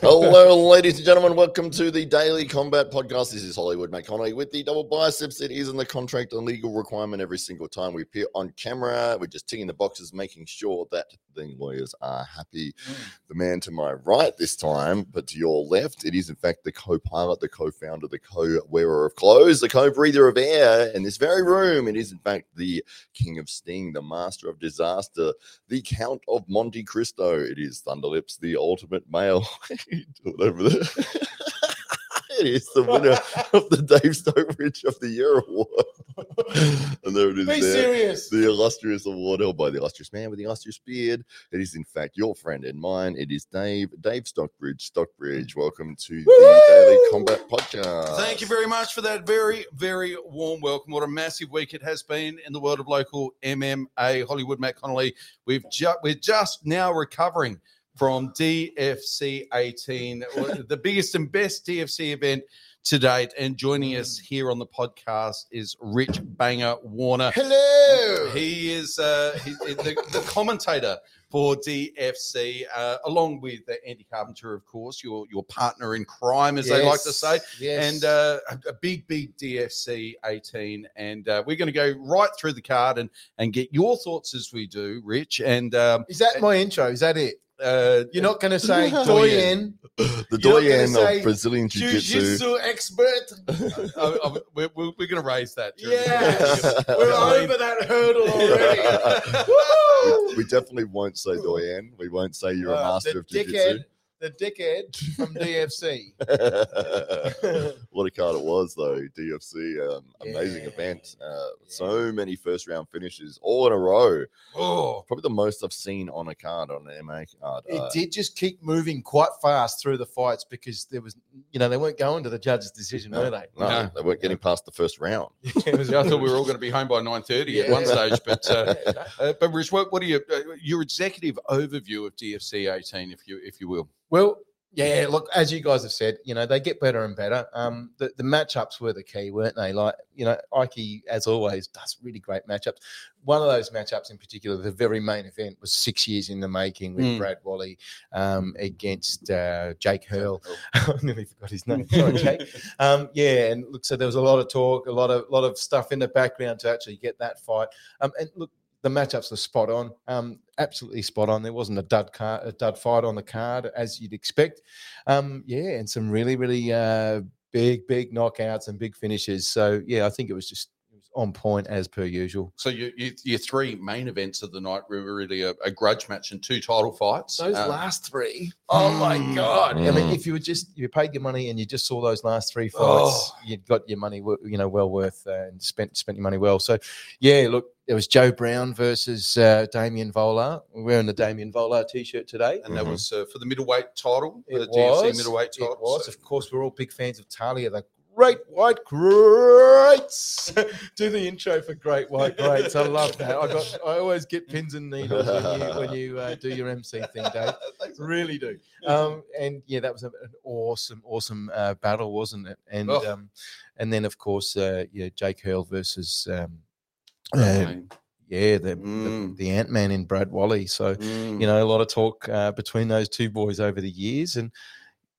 Hello, ladies and gentlemen. Welcome to the Daily Combat Podcast. This is Hollywood McConnell with the double biceps. It is in the contract and legal requirement every single time we appear on camera. We're just ticking the boxes, making sure that the lawyers are happy. The man to my right this time, but to your left, it is in fact the co-pilot, the co-founder, the co-wearer of clothes, the co-breather of air. In this very room, it is in fact the king of sting, the master of disaster, the count of Monte Cristo. It is Thunderlips, the ultimate male. Do it over there. it is the winner of the Dave Stockbridge of the Year award. and there it is. Be there. serious. The illustrious award held by the illustrious man with the illustrious beard. It is, in fact, your friend and mine. It is Dave, Dave Stockbridge. Stockbridge, welcome to the Daily Combat Podcast. Thank you very much for that very, very warm welcome. What a massive week it has been in the world of local MMA. Hollywood Matt Connolly. We've ju- we're just now recovering from DFC 18, the biggest and best DFC event to date. And joining us here on the podcast is Rich Banger Warner. Hello. He is uh, he, the, the commentator for DFC, uh, along with uh, Andy Carpenter, of course, your your partner in crime, as they like to say Yes. and uh, a, a big, big DFC 18. And uh, we're going to go right through the card and and get your thoughts as we do, Rich. And um, is that my intro? Is that it? Uh, You're not going to say Doyen. doyen, the You're not doyen of Brazilian Jiu Jitsu. jiu-jitsu expert. uh, uh, we're, we're, we're going to raise that. during the Yes. We're over that hurdle already. we, we definitely won't say doyen. We won't say you're a Uh, master of Jiu dickhead, Jitsu. The dickhead from DFC. what a card it was, though. DFC, um, amazing Yeah, event. Uh, So many first round finishes all in a row. oh, Probably the most I've seen on a card, on an MA card. It Uh, did just keep moving quite fast through the fights because there was, you know, they weren't going to the judge's decision, no, were they? no, No. they weren't getting past the first round. Was- I thought we were all going to be home by 9.30 at one stage. But, uh, uh, but Rich, what, what are you, uh, your executive overview of DFC 18, if you, if you will? Well, yeah, look, as you guys have said, you know, they get better and better. Um, the, the matchups were the key, weren't they? Like, you know, Ike, as always, does really great matchups. One of those matchups in particular, the very main event, was six years in the making with Mm. Brad Wally um, against uh, Jake Hurl. I nearly forgot his name. Sorry, Jake. Um, yeah, and look, so there was a lot of talk, a lot of lot of stuff in the background to actually get that fight. Um, and look, the matchups were spot on, um, absolutely spot on. There wasn't a dud car, a dud fight on the card as you'd expect. Um, yeah, and some really, really uh, big, big knockouts and big finishes. So yeah, I think it was just on point as per usual. So you, you, your three main events of the night were really a, a grudge match and two title fights. Those Um, last three, oh my Mm. god! I mean, Mm. if you were just you paid your money and you just saw those last three fights, Oh. you got your money, you know, well worth uh, and spent spent your money well. So, yeah, look, it was Joe Brown versus uh, Damien Volar. We're wearing the Damien Volar t-shirt today. and that Mhm. was uh, for the middleweight title, It the DFC was, middleweight It title. was. So- Of course, we're all big fans of Talia, the Great White Greats. Do the intro for Great White Greats. I love that. I got. I always get pins and needles when you when you uh, do your MC thing, Dave. Really do. Um, and yeah, that was a, an awesome, awesome uh, battle, wasn't it? And Oh. um, and then of course, uh, yeah, Jake Hurl versus um, uh, yeah, the the, Mm. the Ant Man in Brad Wally. So Mm. you know, a lot of talk uh, between those two boys over the years. And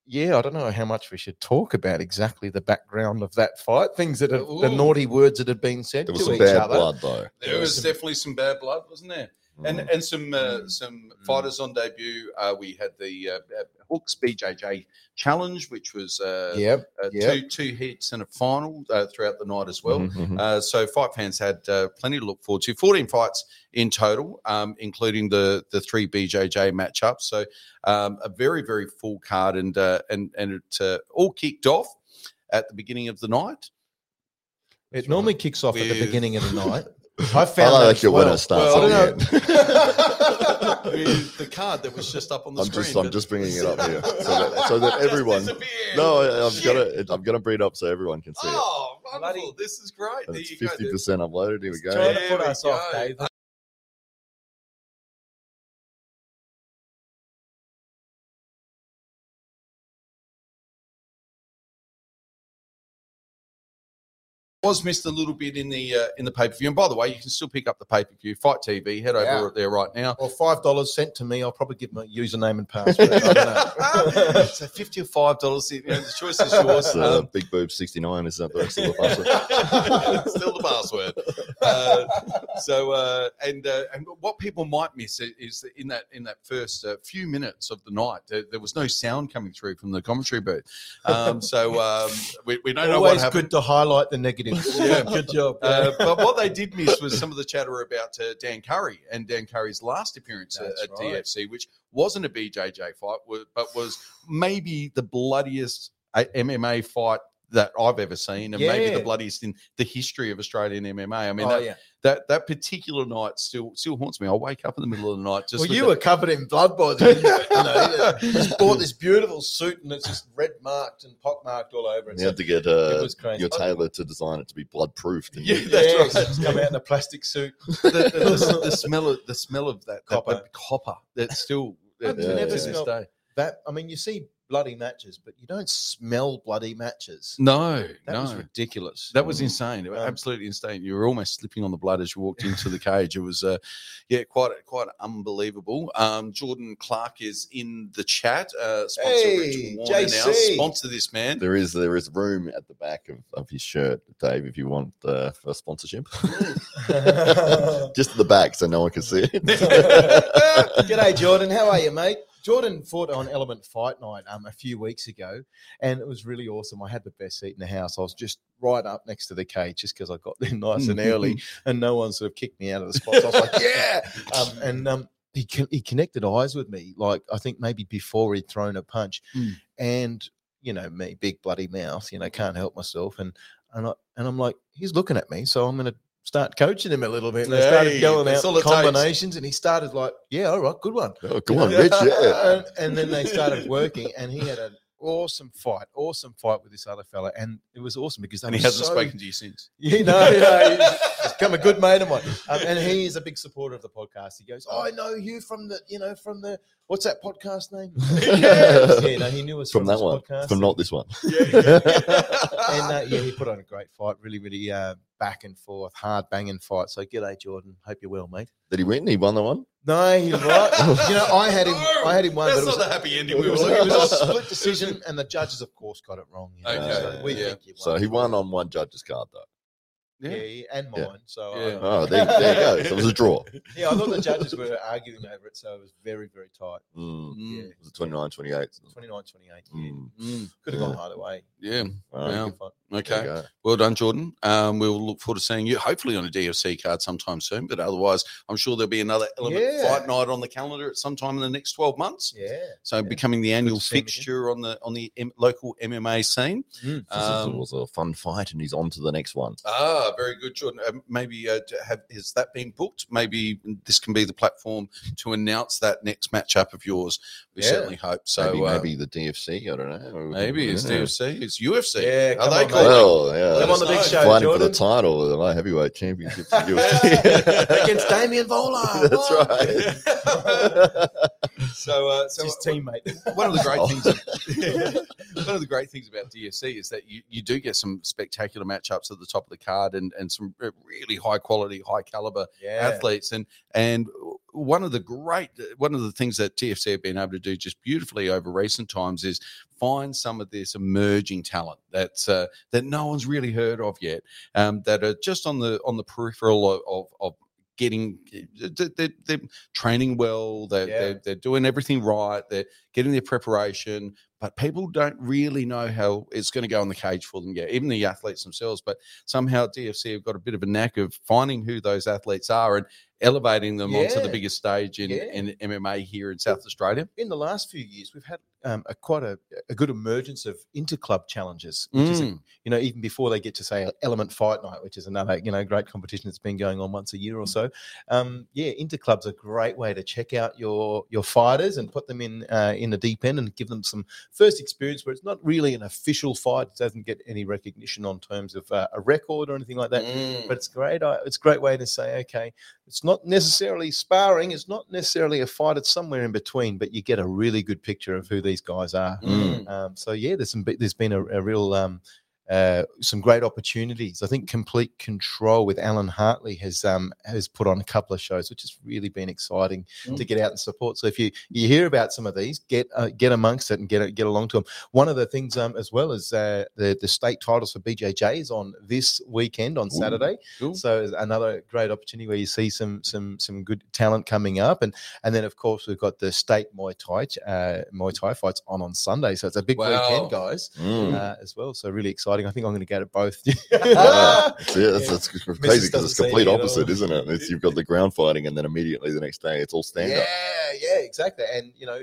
yeah, I don't know how much we should talk about exactly the background of that fight, things that have, the naughty words that have been said There was to some each bad other. blood, though. there was definitely some bad blood, wasn't there? And Mm. and some uh, some Mm. fighters on debut. Uh, we had the uh, uh, Hooks BJJ challenge, which was uh, Yep. uh, yep. two two hits and a final uh, throughout the night as well. Mhm, mhm. Uh, so fight fans had uh, plenty to look forward to. 14 fights in total, um, including the the three BJJ matchups. So um, a very very full card, and uh, and and it uh, all kicked off at the beginning of the night. It normally kicks off at the beginning of the night. I I found that like as it when well. it starts. Well, at the end. the card that was just up on the I'm screen. just, I'm just bringing it up here so that, so that everyone. No, I, I'm Shit. gonna, I'm gonna bring it up so everyone can see it. Oh, wonderful! This is great. There it's you go. fifty percent uploaded. Here we go. Trying to put we us off. Dave. Was missed a little bit in the uh, in the pay per view. And by the way, you can still pick up the pay per view. Fight TV, head over there right now. Or five dollars sent to me. I'll probably give my username and password. I don't know. so fifty or five dollars. You know, the choice is yours. Uh, Um, big boob 69 is that the still the password? Still the password. Uh, so, uh, and uh, and what people might miss is that in that in that first uh, few minutes of the night, there, there was no sound coming through from the commentary booth. Um, so um, we, we don't know what Always happened. good to highlight the negatives. Yeah. good job. Uh, but what they did miss was some of the chatter about uh, Dan Curry and Dan Curry's last appearance at, That's at right. DFC, which wasn't a BJJ fight, but was maybe the bloodiest uh, MMA fight that I've ever seen, and maybe the bloodiest in the history of Australian MMA. I mean, oh, that, yeah. that that particular night still still haunts me. I wake up in the middle of the night just Well, you the- were covered in blood, boys. You know, you just bought this beautiful suit and it's just red marked and pock marked all over it. You have to get uh, your tailor to design it to be blood proof. Yeah, yeah, that's right. just come out in a plastic suit. the, the, the smell of the smell of that Copper. that copper that's still I've that's never to this smelled- day. That I mean, you see bloody matches, but you don't smell bloody matches. No, That no. was ridiculous. That was insane. Um, Absolutely insane. You were almost slipping on the blood as you walked into the cage. It was, uh, yeah, quite quite unbelievable. Um, Jordan Clark is in the chat. Uh, sponsor Rich Hey, Warner now. JC. Sponsor this man. There is there is room at the back of, of his shirt, Dave, if you want uh, for sponsorship. Just at the back so no one can see it. G'day, Jordan. How are you, mate? Jordan fought on Element Fight Night um, a few weeks ago, and it was really awesome. I had the best seat in the house. I was just right up next to the cage just because I got there nice and early, and no one sort of kicked me out of the spot. So I was like, yeah. Um, and um, he, con- he connected eyes with me, like I think maybe before he'd thrown a punch. Mm. And, you know, me, big bloody mouth, you know, can't help myself. And, and, I, and I'm like, he's looking at me. So I'm going to start coaching him a little bit. And I Hey, started going that's out all it takes. combinations, and he started like, yeah, all right, good one. oh, come on, Rich. Yeah. and, then they started working, and he had an awesome fight, awesome fight with this other fella, and it was awesome because they and he hasn't so- spoken to you since. You know, you know, he's become a good mate of mine, um, and he is a big supporter of the podcast. He goes, oh, "I know you from the, you know, from the what's that podcast name?" yeah, no, he knew us From from, that one. podcast. From not this one. and uh, yeah, he put on a great fight, really, really uh, back and forth, hard banging fight. So, g'day, Jordan. Hope you're well, mate. Did he win? He won the one? No, he right. you know, I had him. I had him one, That's but it was, not the happy ending it we was, looking it was a split decision, and the judges, of course, got it wrong. you know, Okay, so we yeah. think you So he won on one judge's card, though. Yeah, Yeah. and Yeah. mine. So Yeah. don't Oh, there, there you go. So it was a draw. yeah, I thought the judges were arguing over it, so it was very, very tight. Mm. Mm. Yeah, Was it 29 28? 29 28. Yeah. Mm. Mm, Could have gone either way. yeah. Wow. Wow. Good fight. There Okay. go. Well done, Jordan. Um, we'll look forward to seeing you hopefully on a DFC card sometime soon. But otherwise, I'm sure there'll be another element Yeah. fight night on the calendar at some time in the next 12 months. Yeah. So Yeah. becoming the annual to see him again. fixture on the on the M- local MMA scene. This is- Um, was a fun fight, and he's on to the next one. Ah, very good, Jordan. Uh, maybe uh, to have has that been booked? Maybe this can be the platform to announce that next matchup of yours. We Yeah. certainly hope so. maybe, uh, maybe the DFC. I don't know. maybe it's Yeah. DFC, it's UFC. Yeah, Are come they on. Well, yeah. Come on the big show, fighting for the title, the light heavyweight championship. in UFC. Against Damien Vola. That's right. so, uh, It's so his teammate. one of the great Oh. things one of the great things about DFC is that you, you do get some spectacular matchups at the top of the card and, and some really high quality, high caliber Yeah. athletes. And and one of the great one of the things that DFC have been able to do just beautifully over recent times is find some of this emerging talent that's uh, that no one's really heard of yet, um, that are just on the on the peripheral of, of, of getting they're, they're, training well they're, Yeah. they're, they're doing everything right they're getting their preparation but people don't really know how it's going to go in the cage for them yet even the athletes themselves but somehow dfc have got a bit of a knack of finding who those athletes are and elevating them onto the biggest stage in, Yeah. in mma here in south australia In the last few years, we've had um, a quite a, a good emergence of interclub challenges, which is, a, Mm. you know, even before they get to say Element Fight Night, which is another, you know, great competition that's been going on once a year or so. Um, yeah, interclubs are a great way to check out your your fighters and put them in uh, in the deep end and give them some first experience where it's not really an official fight, it doesn't get any recognition on terms of uh, a record or anything like that. Mm. But it's great. uh, It's a great way to say, okay, it's not necessarily sparring. It's not necessarily a fight. It's somewhere in between. But you get a really good picture of who these guys are. Mm. Um, so yeah, there's some. There's been a, a real um, uh, some great opportunities. I think Complete Control with Alan Hartley has um, has put on a couple of shows, which has really been exciting to get out and support. So if you you hear about some of these, get uh, get amongst it and get get along to them. One of the things um, as well as uh, the the state titles for BJJ is on this weekend on Saturday. Cool. So it's another great opportunity where you see some some some good talent coming up, and and then of course we've got the state Muay Thai uh, Muay Thai fights on on Sunday. So it's a big Wow. weekend, guys, Mm. uh, as well. So really exciting. I think I'm going to go to both. Yeah, that's, it. that's, that's crazy because it's complete opposite, isn't it? It's, you've got the ground fighting, and then immediately the next day it's all stand up. yeah, yeah, exactly. And you know,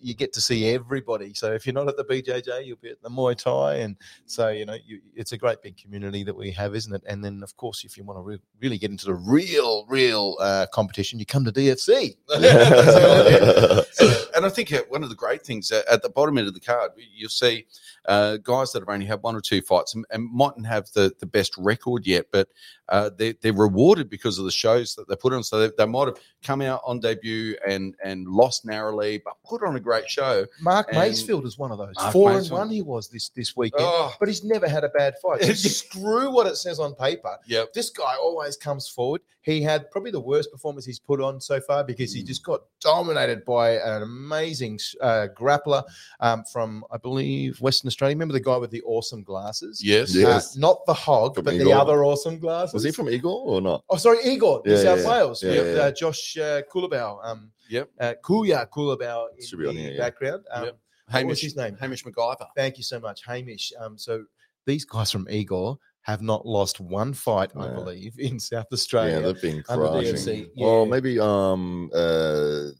you get to see everybody. So if you're not at the BJJ, you'll be at the Muay Thai, and so you know, you, it's a great big community that we have, isn't it? And then, of course, if you want to re- really get into the real, real uh, competition, you come to DFC. and, and I think uh, one of the great things uh, at the bottom end of the card, you'll see uh, guys that have only had one or two fights and, and mightn't have the, the best record yet, but uh, they, they're rewarded because of the shows that they put on. So they, they might have come out on debut and and lost narrowly, but put on a great show. Mark Macefield is one of those. Mark Four and one he was this this weekend, Oh, but he's never had a bad fight. Screw what it says on paper. yep. This guy always comes forward. He had probably the worst performance he's put on so far because he Mm. just got dominated by an amazing uh, grappler um, from, I believe, Western Australia. Remember the guy with the awesome glasses? Yes. Yeah. Uh, not the hog, From but the other awesome glasses. Was he from Eagle or not? Oh, sorry, Igor, New Yeah, South yeah, yeah. Wales. Yeah, with yeah, yeah. Uh, Josh uh, Kulabau. Um, Yep. Uh, Kuya Kulabau in Should be on the here, yeah. background. Um, Yep. Hamish, his name? Hamish MacGyver. Thank you so much, Hamish. Um, so these guys from Igor have not lost one fight, I believe, in South Australia. Yeah, they've been crushing. DFC, Well, maybe um uh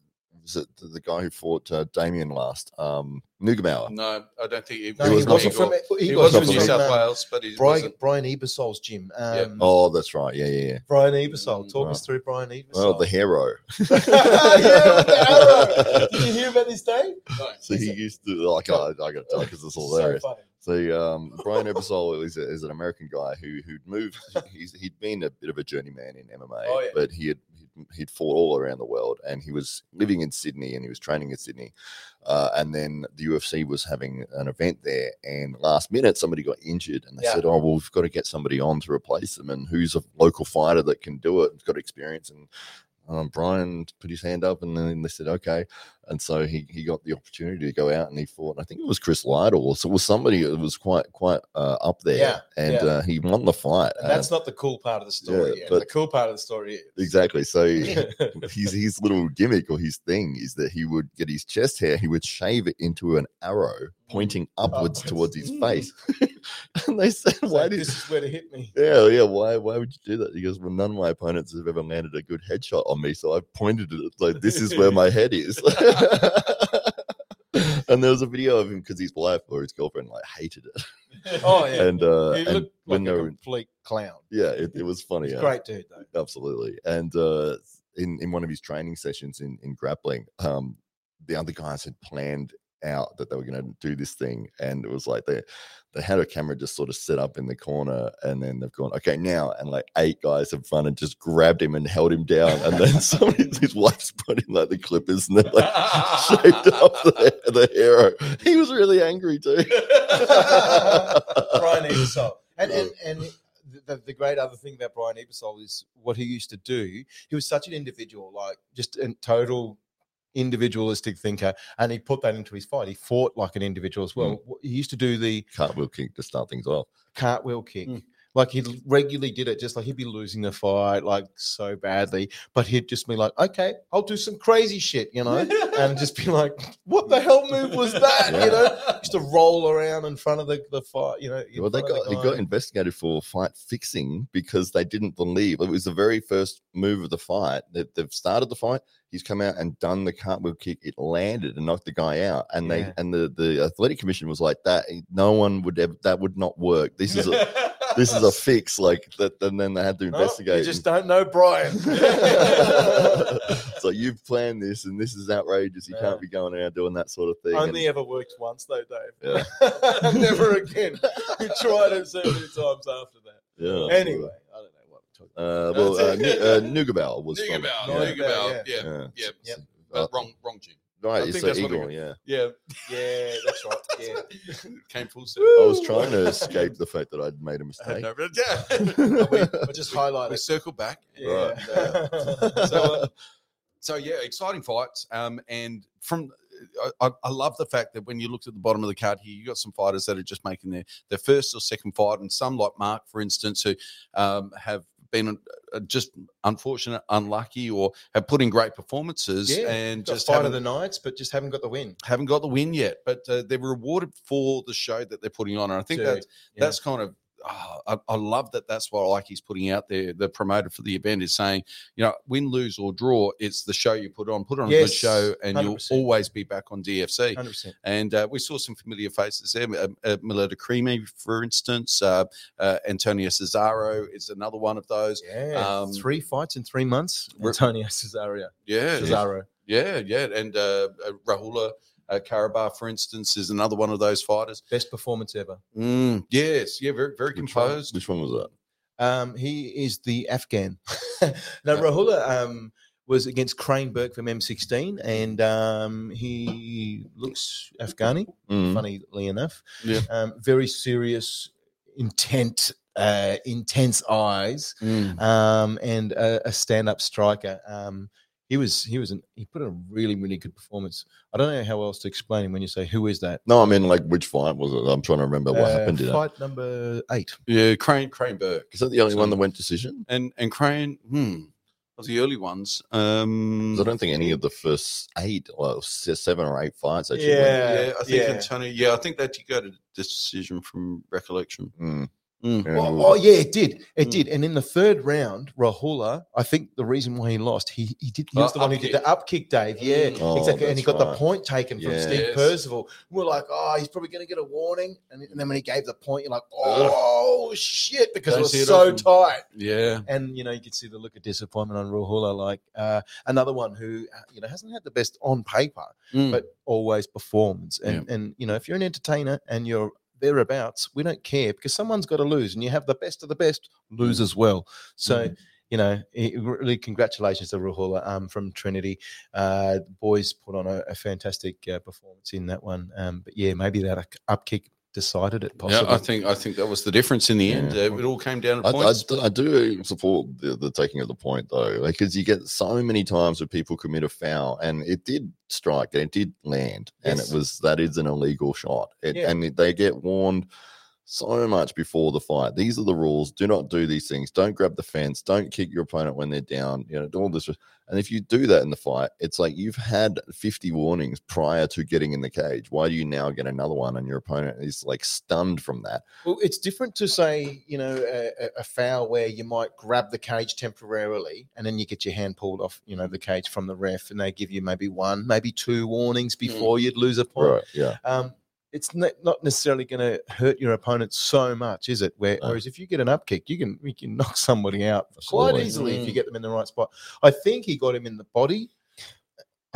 was it the, the guy who fought uh, Damien last? Um Nugamauer. No, I don't think he, no, He he, was not wasn't from. He Igor wasn't from from New South uh, Wales, but he Brian, wasn't. Brian Ebersole's gym. Um, Yep. Oh, that's right. Yeah, yeah, yeah. Brian Ebersole. Talk right. us through Brian Ebersole. Well, the hero. yeah, the arrow. Did you hear about this day? So he used to like I, I got to tell because it's hilarious. So funny. So um, Brian Ebersole is, a, is an American guy who who'd moved. He's he'd been a bit of a journeyman in MMA, Oh, yeah. but he had he'd, fought all around the world, and he was living in Sydney, and he was training in Sydney. Uh, and then the UFC was having an event there, and last minute somebody got injured, and they Yeah. said, "Oh, well, we've got to get somebody on to replace them, and who's a local fighter that can do it? Has got experience." And um, Brian put his hand up, and then they said, "Okay." And so he, he got the opportunity to go out and he fought. and I think it was Chris Lytle, or so it was somebody that was quite quite uh, up there, Yeah, and yeah. Uh, he won the fight. And that's not the cool part of the story. yeah, but- the cool part of the story is exactly so. his his little gimmick or his thing is that he would get his chest hair, he would shave it into an arrow pointing upwards Upwards. towards his Mm. face. and they said, It's "Why like, did?" this is where to hit me. Yeah, yeah. Why? Why would you do that? He goes, "Well, none of my opponents have ever landed a good headshot on me, so I pointed it like this is where my head is." and there was a video of him because his wife or his girlfriend like hated it, Oh yeah, and uh, he and looked when like they a were, complete clown. yeah, it, it was funny. He's a uh, great dude though. absolutely. And uh, in in one of his training sessions in in grappling, um, the other guys had planned out that they were going to do this thing, and it was like they they had a camera just sort of set up in the corner, and then they've gone okay now, and like eight guys have run and just grabbed him and held him down, and then somebody his wife's put in like the clippers and they're like shaved off the, the hero. He was really angry too. Brian Ebersole. And and and the, the great other thing about Brian Ebersole is what he used to do. He was such an individual, like just a total individualistic thinker, and he put that into his fight. He fought like an individual as well. He used to do the Cartwheel kick to start things off. cartwheel kick. Mm. Like he regularly did it, just like he'd be losing the fight like so badly, but he'd just be like, "Okay, I'll do some crazy shit," you know, and just be like, "What the hell move was that?" You know, just to roll around in front of the, the fight. You know, Well, they got the he got investigated for fight fixing because they didn't believe it was the very first move of the fight. That they've started the fight. He's come out and done the cartwheel kick. It landed and knocked the guy out. And Yeah. they and the the athletic commission was like that. No one would ever. That would not work. This is a this is a fix. Like that. And then they had to investigate. you just don't know Brian. so you've planned this, and this is outrageous. You Yeah. can't be going around doing that sort of thing. and- Only ever worked once though, Dave. Yeah. Never again. We tried it so many times after that. yeah. Anyway, I don't know what we're talking Uh, well, uh, That's uh, Nugabow was from Nugabal, yeah. Yeah, Yeah. yeah. But Uh, wrong, wrong gym. Right, I it's think the that's what eagle. it- Yeah, Yeah, Yeah, that's right. Yeah. came full circle. I was trying to escape the fact that I'd made a had mistake. no- but yeah. we, we just highlight we circle back. Yeah. So, uh, so yeah, exciting fights. Um, and from I, I- I love the fact that when you looked at the bottom of the card here, you got some fighters that are just making their their first or second fight, and some like Mark, for instance, who um, have been uh, just unfortunate, unlucky, or have put in great performances Yeah, and just fight of the nights, but just haven't got the win. haven't got the win yet. But uh, they're rewarded for the show that they're putting on, and I think Dude, that's yeah. that's kind of ah, I, I love that that's what like he's putting out there the promoter for the event is saying you know win lose or draw it's the show you put on put on a good show and you will always be back on dfc 100%. and uh, we saw some familiar faces there uh, uh, Mileta Creamy, for instance uh, uh, Antonio Cesaro is another one of those Yeah. Um, three fights in three months. Antonio Cesario. yeah Cesaro. yeah yeah and uh, uh, Rahula uh, Karabakh, for instance, is another one of those fighters. Best performance ever. Mm, yes, yeah, very, very Which one? composed. Which one was that? Um, he is the Afghan. now, Rahula um, was against Crane Burke from M16, and um, he looks Afghani, Mm. funnily enough. Yeah. Um, very serious, intent, uh, intense eyes, Mm. um, and a, a stand-up striker. He was he was an, he put in a really really good performance. I don't know how else to explain him when you say who is that. No, I mean like which fight was it? I'm trying to remember what Uh, happened. Did it? Fight number eight. Yeah, Crane, Crane Burke. Is that the only one that went decision? and and Crane, hmm, was the early ones. 'Cause Um, I don't think any of the first eight, or se- seven or eight fights actually. Yeah. yeah, I think yeah. Antonio. Yeah, I think that you got a decision from recollection. Went. Mm. Mm. Oh, well, oh, yeah, it did. It Mm. did. And in the third round, Rahula, I think the reason why he lost, he he did he was Uh, the one who did the up kick, Dave. Yeah, Mm. Oh, exactly. And he that's got the point taken from Yes. Steve Yes. Percival. We're like, oh, he's probably going to get a warning. And, and then when he gave the point, you're like, oh shit, because Don't it was see it so tight. Yeah, And you know, you could see the look of disappointment on Rahula. Like uh, another one who uh, you know hasn't had the best on paper, Mm. but always performs. And and you know, if you're an entertainer and you're thereabouts, we don't care because someone's got to lose, and you have the best of the best lose as well. So. You know, really, congratulations to Rahula um, from Trinity. Uh, the boys put on a, a fantastic uh, performance in that one. Um, but yeah, maybe that up- up kick decided it. Possibly. yeah. I think I think that was the difference in the end. Yeah. Uh, it all came down to I, I, do- I do support the, the taking of the point though, because you get so many times where people commit a foul, and it did strike, and it did land, and it was that is an illegal shot, it, Yeah. and they get warned so much before the fight. These are the rules. Do not do these things. Don't grab the fence. Don't kick your opponent when they're down. You know, do all this. And if you do that in the fight, it's like you've had 50 warnings prior to getting in the cage. Why do you now get another one and your opponent is like stunned from that? Well, it's different to say, you know, a, a- foul where you might grab the cage temporarily and then you get your hand pulled off, you know, the cage from the ref and they give you maybe one, maybe two warnings before you'd lose a point. Right. Yeah. Um, it's not necessarily going to hurt your opponent so much, is it? Where, No. Whereas if you get an up kick, you can you can knock somebody out quite easily if you Mm. get them in the right spot. I think he got him in the body.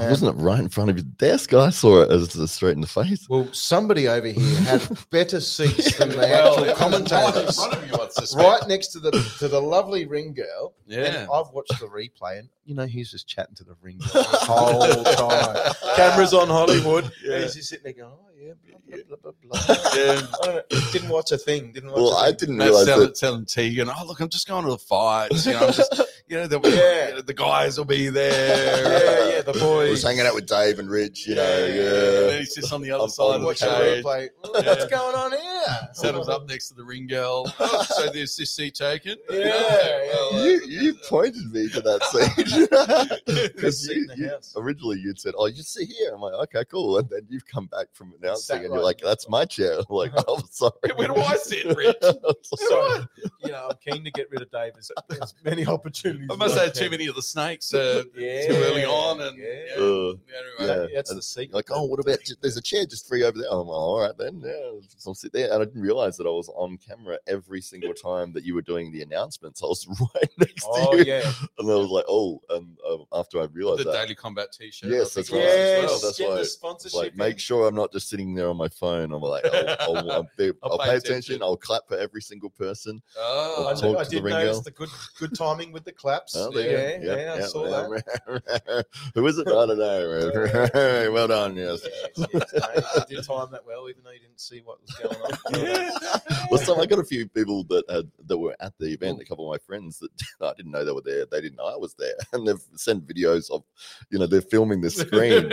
Um, Wasn't it right in front of your desk? I saw it as a straight in the face. Well, somebody over here had better seats than the Well, actual it right commentators. front of you, I'd suspect. right next to the to the lovely ring girl. Yeah. And I've watched the replay, and you know he's just chatting to the ring girl the whole time. Cameras on Hollywood, Yeah. he's just sitting there going, "Oh yeah, blah blah blah blah." blah. Yeah. I didn't watch a thing. Didn't watch. Well, a I thing. didn't That's realize telling, that. telling Tegan, oh look, I'm just going to the fights. You know, I'm just, you know, the, Yeah. you know, the guys will be there. yeah, yeah, the I boys. was hanging out with Dave and Rich, you know. And Yeah. then he sits on the other I'm side on of the the watch the cage. replay. Well, Yeah. What's going on here? Settles up next to the ring girl. Oh, so there's this seat taken. Yeah, yeah, well, uh, You, you pointed me to that scene. Because Seat in the house. originally you'd said, "Oh, you sit here." I'm like, "Okay, cool." And then you've come back from announcing, Sat and right you're like, "That's my chair." I'm like, "Oh, sorry." Where do I sit, Rich? So, sorry. you know, I'm keen to get rid of Dave as, as many opportunities. I must as have had too many of the snakes uh, Yeah, too early on. And yeah. yeah, Uh, anyway. yeah. That's and the secret. Like, oh, what about ju- there's a chair just free over there? I'm like, all right then, yeah, so I'll sit there. And I didn't realize that I was on camera every single time that you were doing the announcements. I was right next Oh to you, yeah, and I was like, oh, and um, after I realized the that, Daily Combat T-shirt. Yes, that's right. yes. well. That's get why the sponsorship. like in. make sure I'm not just sitting there on my phone. I'm like, I'll, I'll, I'll, be, I'll I'll pay pay attention. attention. I'll clap for every single person. Oh, I, talk did- I to the did notice girl. the good good timing with the yeah, claps. Oh, yeah, there you go. yeah, I saw yep, that. Who is it? I don't know. well done. Yes. Yes. I did time that well, even though you didn't see what was going on. Well, so I got a few people that had, that were at the event. A couple of my friends that I didn't know they were there. They didn't know I was there, and they've sent videos of, you know, they're filming the screen.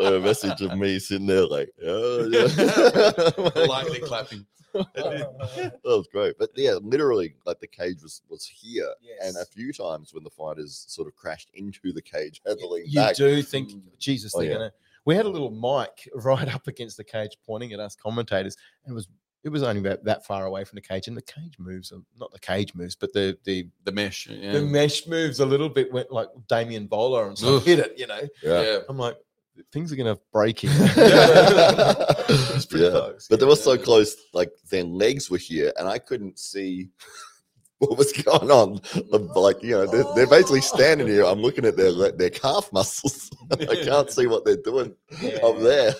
a message of me sitting there like, oh, yeah. Lightly clapping. that was great. But yeah, literally, like the cage was was here, and a few times when the fighters sort of crashed into the cage, heavily. you back. do think, Jesus, Oh, they're yeah. gonna. We had a little mic right up against the cage, pointing at us commentators, and it was it was only about that far away from the cage, and the cage moves. uh, Not the cage moves, but the the The mesh. Yeah. the mesh moves a little bit. Went like Damien Bowler and stuff Ugh. hit it. You know, Yeah. yeah. I'm like, things are gonna break here. Yeah. It's Yeah. close, But they yeah. were so close, like their legs were here, and I couldn't see what was going on. Like you know, they're, they're basically standing here. I'm looking at their their calf muscles. I can't see what they're doing up there.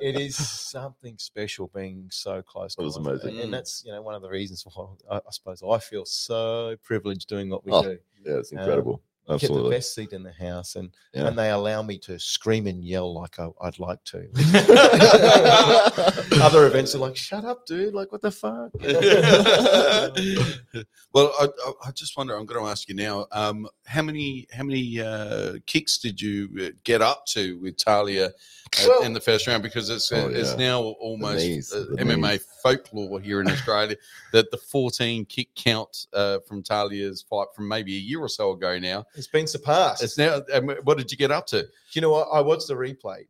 it is something special being so close. That to was life. amazing. and, and that's you know one of the reasons why I, I suppose I feel so privileged doing what we Oh, do. Yeah, it's Um, incredible. Get the best seat in the house, and Yeah. and they allow me to scream and yell like I, I'd like to. Other events are like, "Shut up, dude! Like, what the fuck?" well, I, I, I just wonder. I'm going to ask you now. Um, how many how many uh, kicks did you uh, get up to with Talia uh, Well- in the first round? Because it's Oh, it's yeah. now almost knees, uh, MMA knees. folklore here in Australia that the 14 kick count uh, from Talia's fight from maybe a year or so ago now. It's been surpassed. It's now. What did you get up to? Do you know what? I watched the replay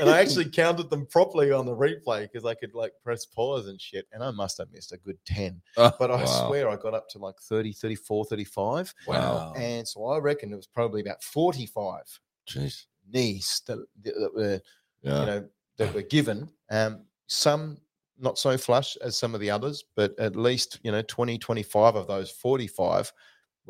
and I actually counted them properly on the replay because I could like press pause and shit. And I must have missed a good 10. Oh, But I wow. swear I got up to like 30, 34, 35. Wow. And so I reckon it was probably about 45 Jeez. knees that, that were, Yeah. you know, that were given. Um, some not so flush as some of the others, but at least, you know, 20, 25 of those 45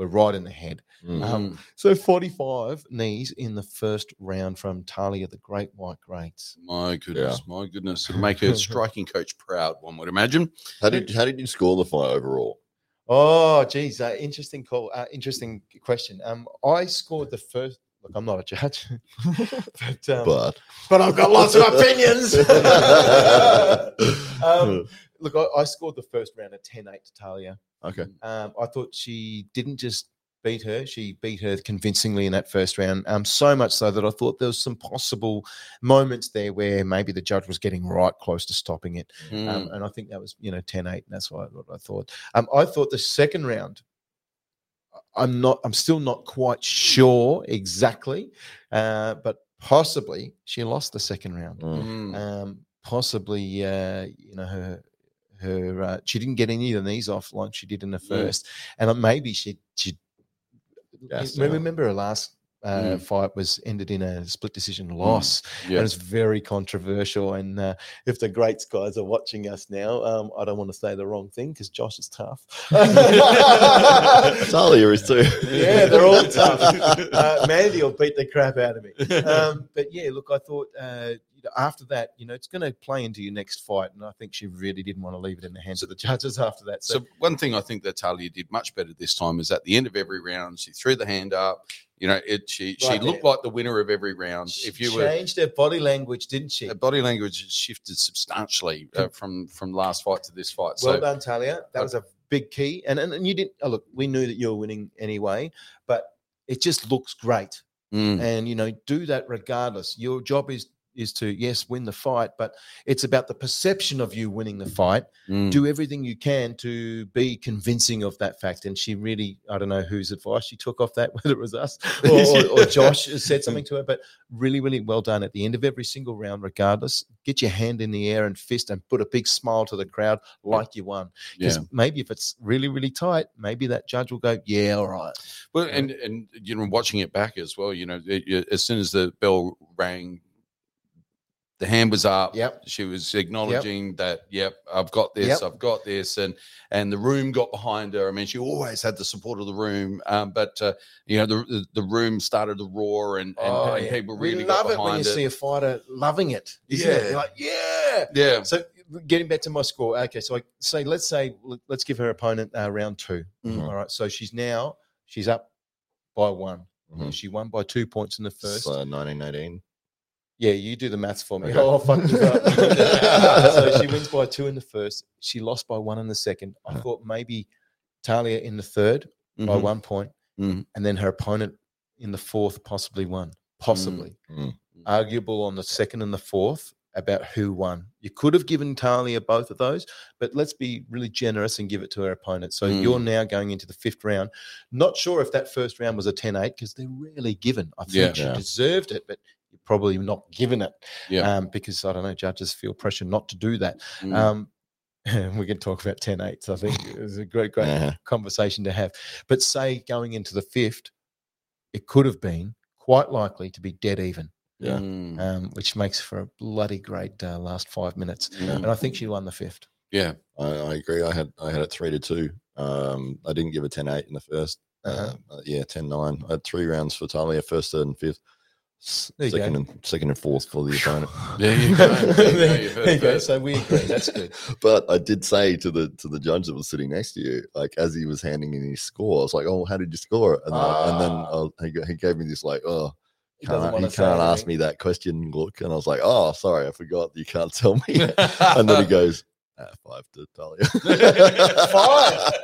were right in the head. Mm. Um, so 45 knees in the first round from Talia, the Great White Greats. My goodness, my goodness. It'll make a striking coach proud, one would imagine. how did how did you score the fight overall? Oh, geez, uh, interesting call. Uh, interesting question. Um, I scored the first. Look, I'm not a judge, but um, But but I've got lots of opinions. um, look, I, I scored the first round at 10-8 to Talia. Okay. Um, I thought she didn't just beat her; she beat her convincingly in that first round. Um, so much so that I thought there was some possible moments there where maybe the judge was getting right close to stopping it. Mm. Um, and I think that was, you know, 10 8. And that's what I, what I thought. Um, I thought the second round, I'm not, I'm still not quite sure exactly, uh, but possibly she lost the second round. Mm. Possibly, uh, you know, her, her, uh, she didn't get any of the knees off like she did in the Mm. first. And uh, maybe she, she, Yes, yeah. remember her last uh, Mm. fight was ended in a split decision loss. Yeah. And it's very controversial. And uh, if the greats guys are watching us now, um, I don't want to say the wrong thing because Josh is tough. Talia is too. yeah, they're all tough. Uh, Mandy will beat the crap out of me. Um, but yeah, look, I thought uh, after that, you know, it's going to play into your next fight. And I think she really didn't want to leave it in the hands of the judges after that. So, So one thing I think that Talia did much better this time is at the end of every round, she threw the hand up. You know, it she she Right looked like the winner of every round. she If you were changed her body language, didn't she? her body language has shifted substantially uh, from from last fight to this fight. Well so done, Talia. That uh, was a big key. And, and and you didn't oh, look. We knew that you were winning anyway, but it just looks great. mm, And you know, do that regardless. Your job is is to yes win the fight, but it's about the perception of you winning the fight. mm. Do everything you can to be convincing of that fact. And she really, I don't know whose advice she took off that, whether it was us or, or, or Josh has said something to her, but really, really well done at the end of every single round, regardless. Get your hand in the air and fist and put a big smile to the crowd like you won. yeah. Because maybe if it's really, really tight, maybe that judge will go, yeah, all right. Well, and and you know, watching it back as well. You know, it, you- as soon as the bell rang, the hand was up. Yep. She was acknowledging that. Yep, I've got this. Yep. I've got this, and and the room got behind her. I mean, she always had the support of the room, um, but uh, you know, the, the the room started to roar, and and, Oh, and yeah. people we really love got it when you it. see a fighter loving it. isn't it? Yeah. You're like, yeah. yeah. So getting back to my score, okay. So I say, let's say, let's give her opponent uh, round two. Mm. All right. So she's now she's up by one. Mhm. She won by two points in the first. So 1918. Yeah, you do the maths for me. Okay. Oh, fuck this up. so she wins by two in the first. She lost by one in the second. I Yeah. thought maybe Talia in the third by Mhm. one point, Mhm. and then her opponent in the fourth possibly won. Possibly. Mm. Arguable on the second and the fourth about who won. You could have given Talia both of those, but let's be really generous and give it to her opponent. So Mm. you're now going into the fifth round. Not sure if that first round was a 10 8 because they're rarely given. I think Yeah. she Yeah. deserved it, but you're probably not given it Yeah. um, because I don't know, judges feel pressure not to do that. Mm. Um, we can talk about 10 8s. I think it was a great, great Yeah. conversation to have. But say going into the fifth, it could have been quite likely to be dead even, Yeah. Mm. um, which makes for a bloody great uh, last five minutes. Yeah. And I think she won the fifth. yeah. I, I agree. I had I had it three to two. Um, I didn't give a 10-8 in the 1st Uh-huh. Uh, yeah, 10-9. I had three rounds for Talia, first, third, and fifth. S- There Second go. and second and fourth for the opponent. There you go. There you go. There you go. So we agree. That's good. But I did say to the to the judge that was sitting next to you, like as he was handing in his score, I was like, "Oh, how did you score it?" And, I- and then Ah. I, he, he gave me this like, "Oh, He can't, wanna you can't ask me that question." Look, and I was like, "Oh, sorry, I forgot. You can't tell me." and then he goes, ah, five to Talia. Five.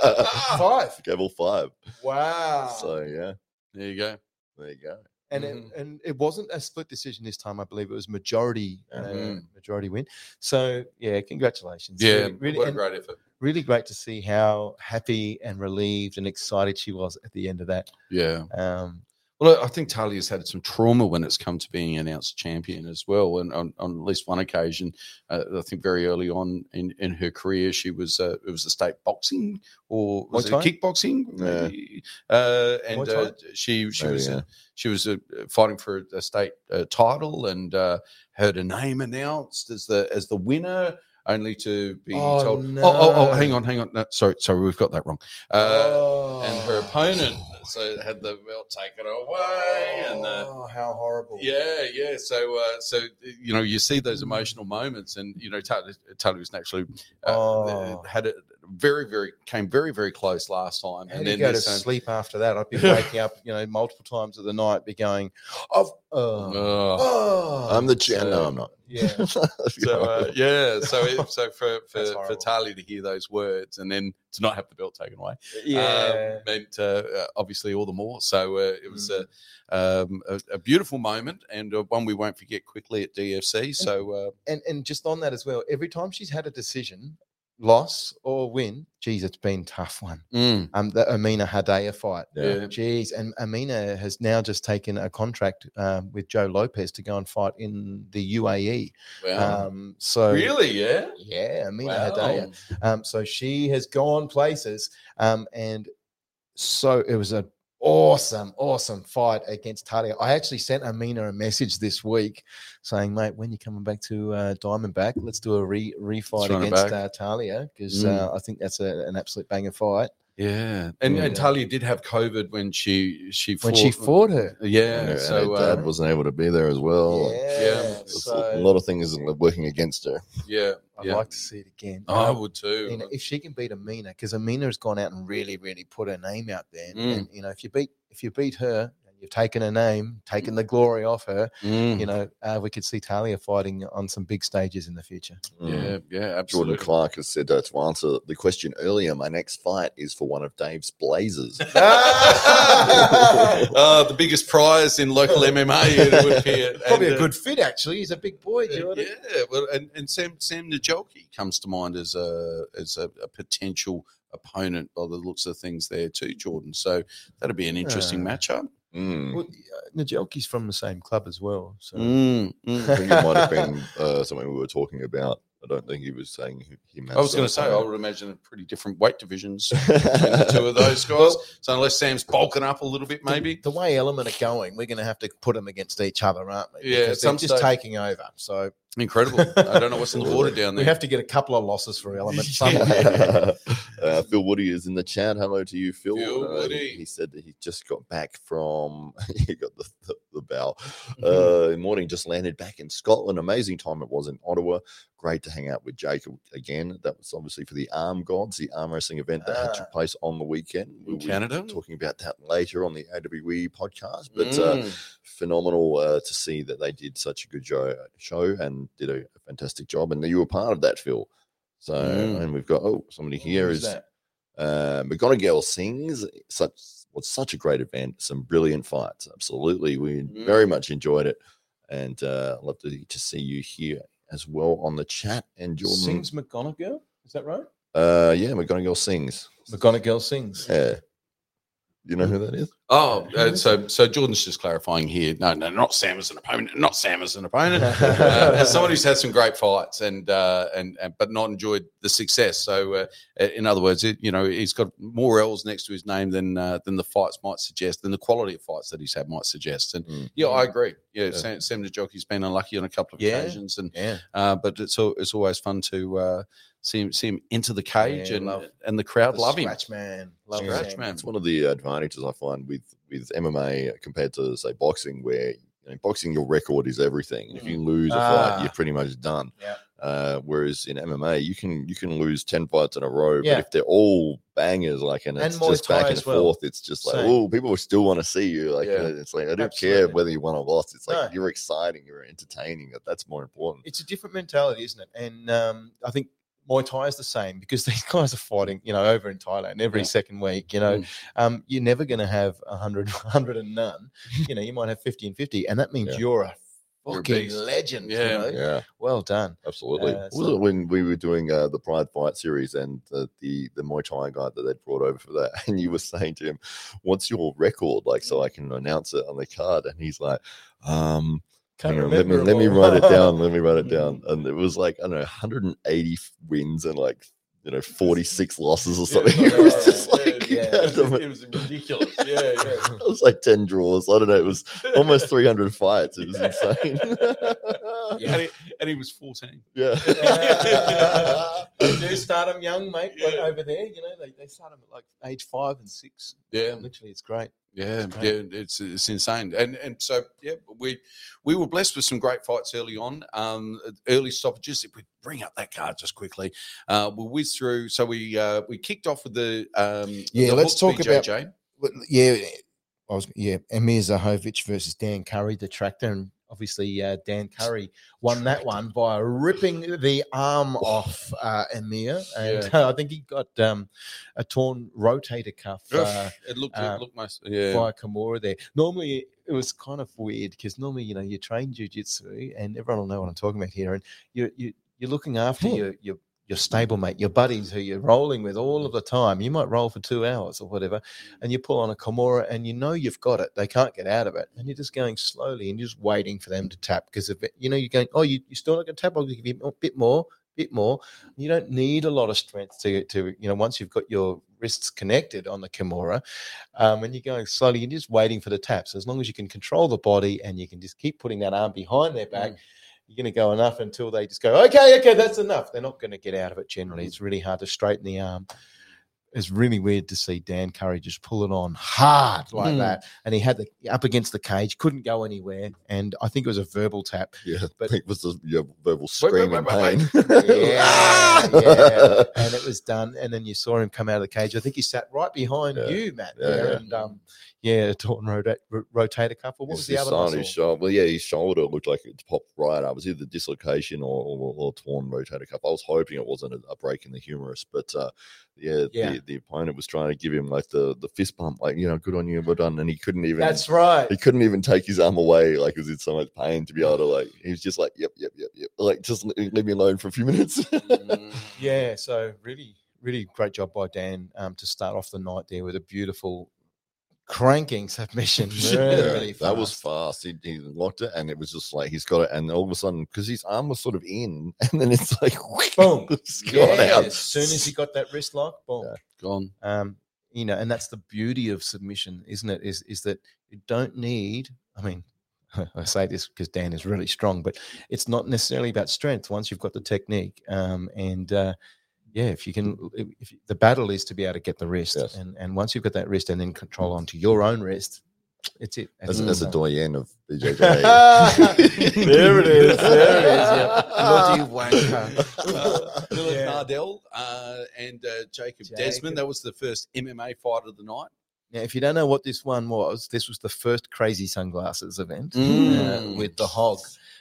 Five. Gave all five. Wow. So yeah, there you go. there you go. And Mhm. it, and it wasn't a split decision this time. I believe it was majority uh, Mhm. majority win. So yeah, congratulations. Yeah. really, really, what a great effort. really great to see how happy and relieved and excited she was at the end of that. Yeah. Um, Well, I think Talia's had some trauma when it's come to being announced champion as well. And on, on at least one occasion, uh, I think very early on in, in her career, she was uh, it was a state boxing or was Muay it kickboxing? Yeah. Uh, and uh, she she Maybe, was yeah. uh, she was uh, fighting for a state uh, title and uh, heard a name announced as the as the winner. Only to be Oh, told, oh, oh, oh, hang on, hang on. No, sorry, sorry, we've got that wrong. Uh, and her oh. opponent so had the belt taken away and uh, Oh, how horrible! yeah yeah so uh, so you know you see those emotional moments and you know Taylor, Taylor was actually uh, Oh. had it very very came very very close last time How and then go to sleep after that? I'd be waking up, you know, multiple times of the night, be going, "I've, oh, oh." I'm the champ. so- No, I'm not. yeah, so uh, yeah so it, so for for, for. Talia to hear those words and then to not have the belt taken away yeah. um, meant uh, uh, obviously all the more. So uh, it was Mm. a, um, a, a beautiful moment and uh, one we won't forget quickly at DFC. So uh, and and just on that as well, every time she's had a decision, loss or win, geez, it's been a tough one. mm, Um, the Amina Hadaya fight. Yeah. yeah, Geez, and Amina has now just taken a contract um, with Joe Lopez to go and fight in the UAE. wow. Um, so really, yeah. yeah, Amina Wow. Hadaya. Um, so she has gone places, um, and so it was a awesome, awesome fight against Talia. I actually sent Amina a message this week saying, "Mate, when you're coming back to uh, Diamondback, let's do a re refight against uh, Talia because Mm. uh, I think that's a, an absolute banger fight." Yeah, and, Yeah. and Talia did have COVID when she she When she fought her, Yeah, And her- so her dad uh, wasn't able to be there as well. yeah, yeah. So a lot of things are working against her. yeah, I'd yeah. like to see it again. I Um, would too. you know, if she can beat Amina, because Amina has gone out and really, really put her name out there. And, Mm. and, you know, if you beat if you beat her and you've taken her name, taken the glory off her, Mm, you know, uh, we could see Talia fighting on some big stages in the future. Mm. yeah, yeah, Jordan absolutely. Clark has said uh, to answer the question earlier. My next fight is for one of Dave's Blazers. uh, the biggest prize in local MMA it would appear. Probably And, a uh, good fit, actually. He's a big boy, Jordan. Yeah, well, and, and Sam Sam Najoki comes to mind as a as a, a potential opponent by the looks of things there too, Jordan. So that'd be an interesting Ah. matchup. Mm. Well, uh, Najelki's from the same club as well. So Mm, mm. I think it might have been uh, something we were talking about. I don't think he was saying he- he I was going to say, I would imagine pretty different weight divisions between the two of those guys. So unless Sam's bulking up a little bit, maybe. the, way Element are going, we're going to have to put them against each other, aren't we? Yeah, Because they're just taking over. So Incredible. I don't know what's in the water down there. we have to get a couple of losses for Element. Yeah. Uh, Phil Woody is in the chat. Hello to you, Phil. Phil Uh, Woody. he said that he just got back from he got the, the, the bow. Mm-hmm. Uh, morning just landed back in Scotland. Amazing time it was in Ottawa. Great to hang out with Jake again. That was obviously for the Arm Gods, the arm wrestling event that had Ah. took place on the weekend. In We'll Canada? talking about that later on the AWE podcast. But uh, Mm. phenomenal uh, to see that they did such a good show, show and did a, fantastic job. And you were part of that, Phil. So, Mm. and we've got oh, somebody here Who's is that? uh, McGonagall sings such was such a great event. Some brilliant fights. Absolutely, we very much enjoyed it, and uh, love to to see you here as well on the chat. And Jordan, Sings McGonagall? Is that right? uh, yeah, McGonagall sings. McGonagall sings. Yeah, you know who that is? Oh, uh, so so Jordan's just clarifying here. No, no, not Sam as an opponent. Not Sam as an opponent. uh, as someone who's had some great fights and uh, and, and but not enjoyed the success. So, uh, in other words, it, you know, he's got more L's next to his name than uh, than the fights might suggest, than the quality of fights that he's had might suggest. And Mm. yeah, I agree. Yeah, Yeah. Sam, Sam the jockey's been unlucky on a couple of Yeah. occasions, and Yeah. uh, but it's al- it's always fun to uh, see him see him into the cage Yeah, and love- and the crowd The love him. Man. Love Scratch man. It's one of the advantages I find with with MMA compared to say boxing, where you know, boxing your record is everything. If you lose a fight, Ah. you're pretty much done. Yeah. Uh, whereas in MMA, you can you can lose ten fights in a row, Yeah. but if they're all bangers, like and And it's just back and well. forth, it's just like oh, people will still want to see you. Like Yeah. uh, it's like I don't care whether you won or lost. It's like No. you're exciting, you're entertaining. That's more important. It's a different mentality, isn't it? And um, I think Muay Thai is the same because these guys are fighting, you know, over in Thailand every Yeah. second week. You know, Mm. um, you're never going to have 100, 100 and none. you know, you might have 50 and 50. And that means Yeah. you're a You're a fucking beast. legend. you Yeah. know? Yeah. Well done. Absolutely. Uh, was it when we were doing uh, the Pride Fight series and the, the the Muay Thai guy that they'd brought over for that, and you were saying to him, "What's your record?" Like, so I can announce it on the card, and he's like, "Um, Can't on, let me let me write it down. Let me write it down." And it was like I don't know, 180 wins and like you know 46 losses or something. it was oh, just like yeah, God damn it. it was ridiculous. Yeah, yeah. It was like 10 draws. I don't know. It was almost 300 fights. It was insane. Yeah. And, he, and he was 14. yeah. they do start them young, mate. like over there, you know, they, they start them at like age five and six. Yeah, Literally, it's great. Yeah, yeah. It's it's insane. And and so yeah, we we were blessed with some great fights early on. Um, early stoppages. If we bring up that card just quickly, uh, we'll whiz through. So we uh, we kicked off with the um, Yeah, the let's talk about- BJJ. Well, yeah, I was yeah, Emir Zahovic versus Dan Curry, the tractor, and obviously uh, Dan Curry won that one by ripping the arm off uh, Emir, and I think he got um, a torn rotator cuff. Uh, it looked uh, it looked most yeah. by Kimura there. Normally, it was kind of weird because normally, you know, you train jujitsu, and everyone will know what I'm talking about here. And you you you're looking after Hmm. your your your stablemate, your buddies who you're rolling with all of the time. You might roll for two hours or whatever, and you pull on a Kimura, and you know you've got it. They can't get out of it, and you're just going slowly and you're just waiting for them to tap because it, you know you're going, oh, you you still not going to tap? I'll give you a bit more. Bit more. You don't need a lot of strength to to you know once you've got your wrists connected on the Kimura, um, and you're going slowly, you're just waiting for the taps. As long as you can control the body and you can just keep putting that arm behind their back, you're going to go enough until they just go, okay, okay, that's enough. They're not going to get out of it generally. It's really hard to straighten the arm. It's really weird to see Dan Curry just pull it on hard like Mm. that. And he had the up against the cage, couldn't go anywhere. And I think it was a verbal tap. Yeah, But- but it was a yeah, verbal wait, scream wait, in pain. Yeah, yeah. And it was done. And then you saw him come out of the cage. I think he sat right behind Yeah. you, Matt. Yeah, yeah. And um, yeah, a torn rota- ro- rotator cuff. Or what was It's the just other on muscle? his shoulder. Well, yeah, his shoulder looked like it popped right up. It was either dislocation or, or, or torn rotator cuff. I was hoping it wasn't a, a break in the humerus, but uh, yeah, Yeah. The, the opponent was trying to give him like the, the fist bump, like you know, good on you, well done, and he couldn't even. That's right. he couldn't even take his arm away, like he was in so much pain to be able to like. He was just like, yep, yep, yep, yep. Like just leave me alone for a few minutes. Mm. Yeah, so really, really great job by Dan um, to start off the night there with a beautiful cranking submission. Really, Yeah, that was fast. He, he locked it, and it was just like he's got it, and all of a sudden, because his arm was sort of in, and then it's like Boom. it's gone Yeah, out. as soon as he got that wrist lock, boom. Yeah. Gone. Um, you know, and that's the beauty of submission, isn't it? Is is that you don't need. I mean, I say this because Dan is really strong, but it's not necessarily about strength once you've got the technique. Um, and uh, yeah, if you can, if, if the battle is to be able to get the wrist, Yes. and and once you've got that wrist, and then control onto your own wrist, it's it. As, Mm. as a doyen of BJJ. there it is. There it is. Yeah. Bloody wanker. Lilith Yeah. Nardell uh, and uh, Jacob, Jacob. Desmond. That was the first MMA fight of the night. Now, if you don't know what this one was, this was the first Crazy Sunglasses event Mm. uh, with the Hog.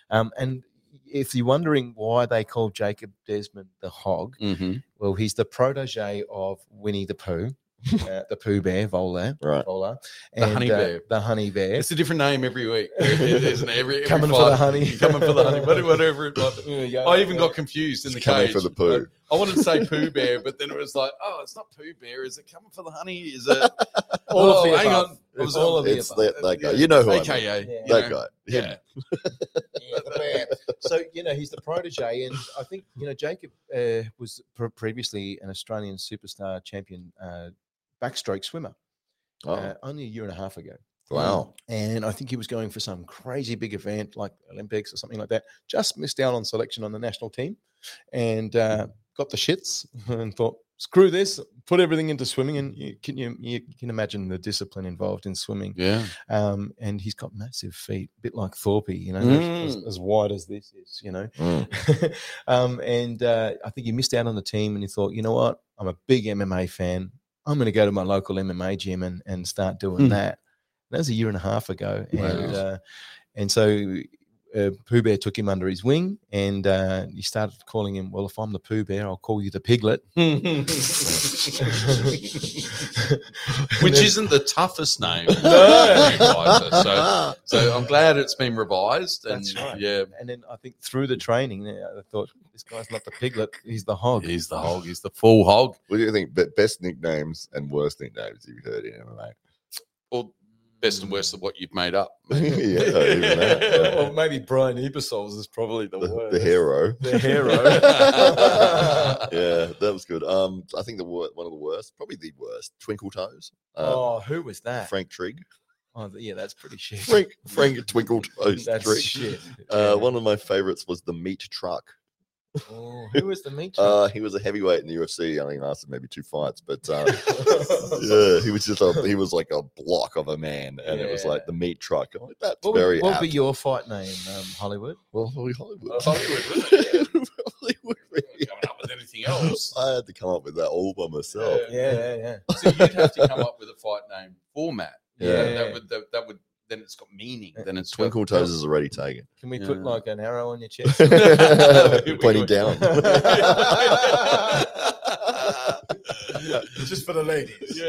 Um, and if you're wondering why they call Jacob Desmond the Hog, Mm-hmm. well, he's the protege of Winnie the Pooh, uh, the Pooh Bear, Bowler, right. Bowler, The honey uh, bear. the Honey Bear. It's a different name every week. Isn't it? Every, every Coming for the honey. Coming for the honey. Whatever, whatever it was. Yeah, I even got confused in It's the coming cage. for the poo. I wanted to say Pooh Bear, but then it was like, oh, it's not Pooh Bear. Is it coming for the honey? Is it? All of oh, the hang above. on. I was It's all of the It's above. that, that guy. You know who I mean. Yeah. That know. guy. Yeah. Yeah, the. So you know he's the protege, and I think you know Jacob uh, was pre- previously an Australian superstar champion uh, backstroke swimmer Oh, uh, only a year and a half ago. wow. And I think he was going for some crazy big event like Olympics or something like that. Just missed out on selection on the national team, and uh, got the shits and thought, screw this, put everything into swimming. And you can you, you can imagine the discipline involved in swimming. Yeah. Um, and he's got massive feet, a bit like Thorpe, you know, as, as, as wide as this is, you know. Mm. um, and uh, I think he missed out on the team, and he thought, you know what, I'm a big MMA fan. I'm going to go to my local MMA gym and, and start doing Hmm. that. That was a year and a half ago, Wow. and uh, and so uh, Pooh Bear took him under his wing, and uh, he started calling him. Well, if I'm the Pooh Bear, I'll call you the Piglet. Which isn't the toughest name. No. so, so I'm glad it's been revised. And That's right. yeah, And then I think through the training, I thought this guy's not the Piglet; he's the Hog. he's the hog. He's the full hog. What do you think? Be- Best nicknames and worst nicknames you've heard in MMA? Or best and worst of what you've made up. yeah, even that, yeah. Well, maybe Brian Ebersole's is probably the, The, worst. the hero. The hero. yeah, that was good. Um, I think the wor- one of the worst, probably the worst, Twinkle Toes. Uh, oh, who was that? Frank Trigg. Oh, yeah, that's pretty shit. Frank Frank Twinkle Toes that's Trigg. shit. Uh, Yeah. one of my favorites was the Meat Truck. Oh, who was the meat? truck? Uh, he was a heavyweight in the UFC. I only lasted maybe two fights, but uh, yeah, he was just a he was like a block of a man, and it was like the Meat Truck. I'm like, that's what would, very what would be your fight name, um, Hollywood? well, Hollywood. Oh, Hollywood, wasn't it? Hollywood, yeah. Coming up with anything else. I had to come up with that all by myself. Yeah, yeah, yeah. So you'd have to come up with a fight name format. Yeah. That would that, that would then it's got meaning. Then it's got- Twinkle Toes is already taken. Can we put Yeah. like an arrow on your chest? Pointing down. Just for the ladies.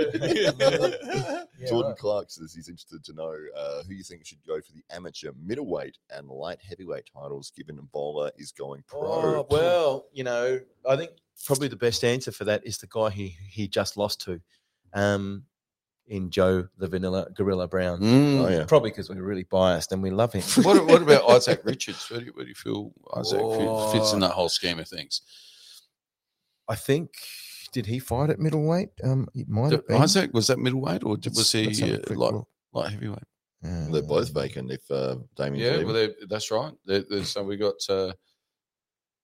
Yeah. Jordan Clark says he's interested to know uh, who you think should go for the amateur middleweight and light heavyweight titles, given Bowler is going pro. Oh, well, you know, I think probably the best answer for that is the guy he he just lost to, um, in Joe the Vanilla Gorilla Brown. Mm. Oh, yeah. Probably because we're really biased and we love him. What, what about Isaac Richards? Where do you, where do you feel Isaac fit- fits in Oh. that whole scheme of things? I think did he fight at middleweight? Um, it might D- have been. Isaac was that middleweight or did- was Let's- let's he uh, quick light, look. light heavyweight? They're both vacant if uh, Damien. Yeah, leaving. well, that's right. They- they- so we got uh,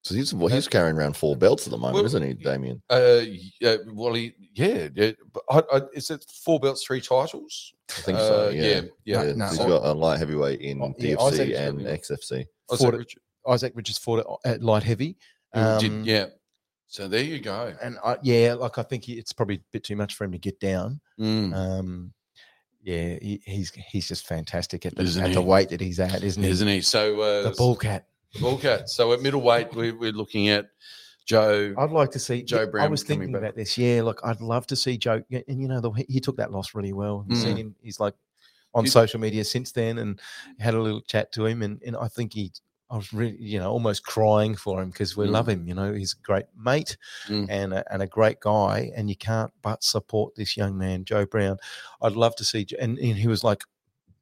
so he's well, he's carrying around four belts at the moment, Well, isn't he, Damien? uh, yeah, well, he, yeah, yeah. But I, I, is it four belts, three titles? I think so. Uh, Yeah, yeah, yeah. no, he's no. got a light heavyweight in Oh, yeah, DFC Isaac's and. XFC. Isaac Fought Richards. Isaac Richards fought at, at light heavy. Who did- Um, yeah. So there you go. and I, yeah, like I think he, it's probably a bit too much for him to get down. Mm. Um, yeah, he, he's he's just fantastic at the, Isn't at the weight that he's at, isn't he? Isn't he? So uh, the bull cat. Bullcat. So at middleweight, we, we're looking at Joe. I'd like to see Joe Brown. I was thinking about this. Yeah, look, I'd love to see Joe. And you know, the, he took that loss really well. I've Seen Mm. him. He's like on social media since then, and had a little chat to him. And, and I think he, I was really, you know, almost crying for him because we Mm. love him. You know, he's a great mate Mm. and a, and a great guy, and you can't but support this young man, Joe Brown. I'd love to see. And, and he was like.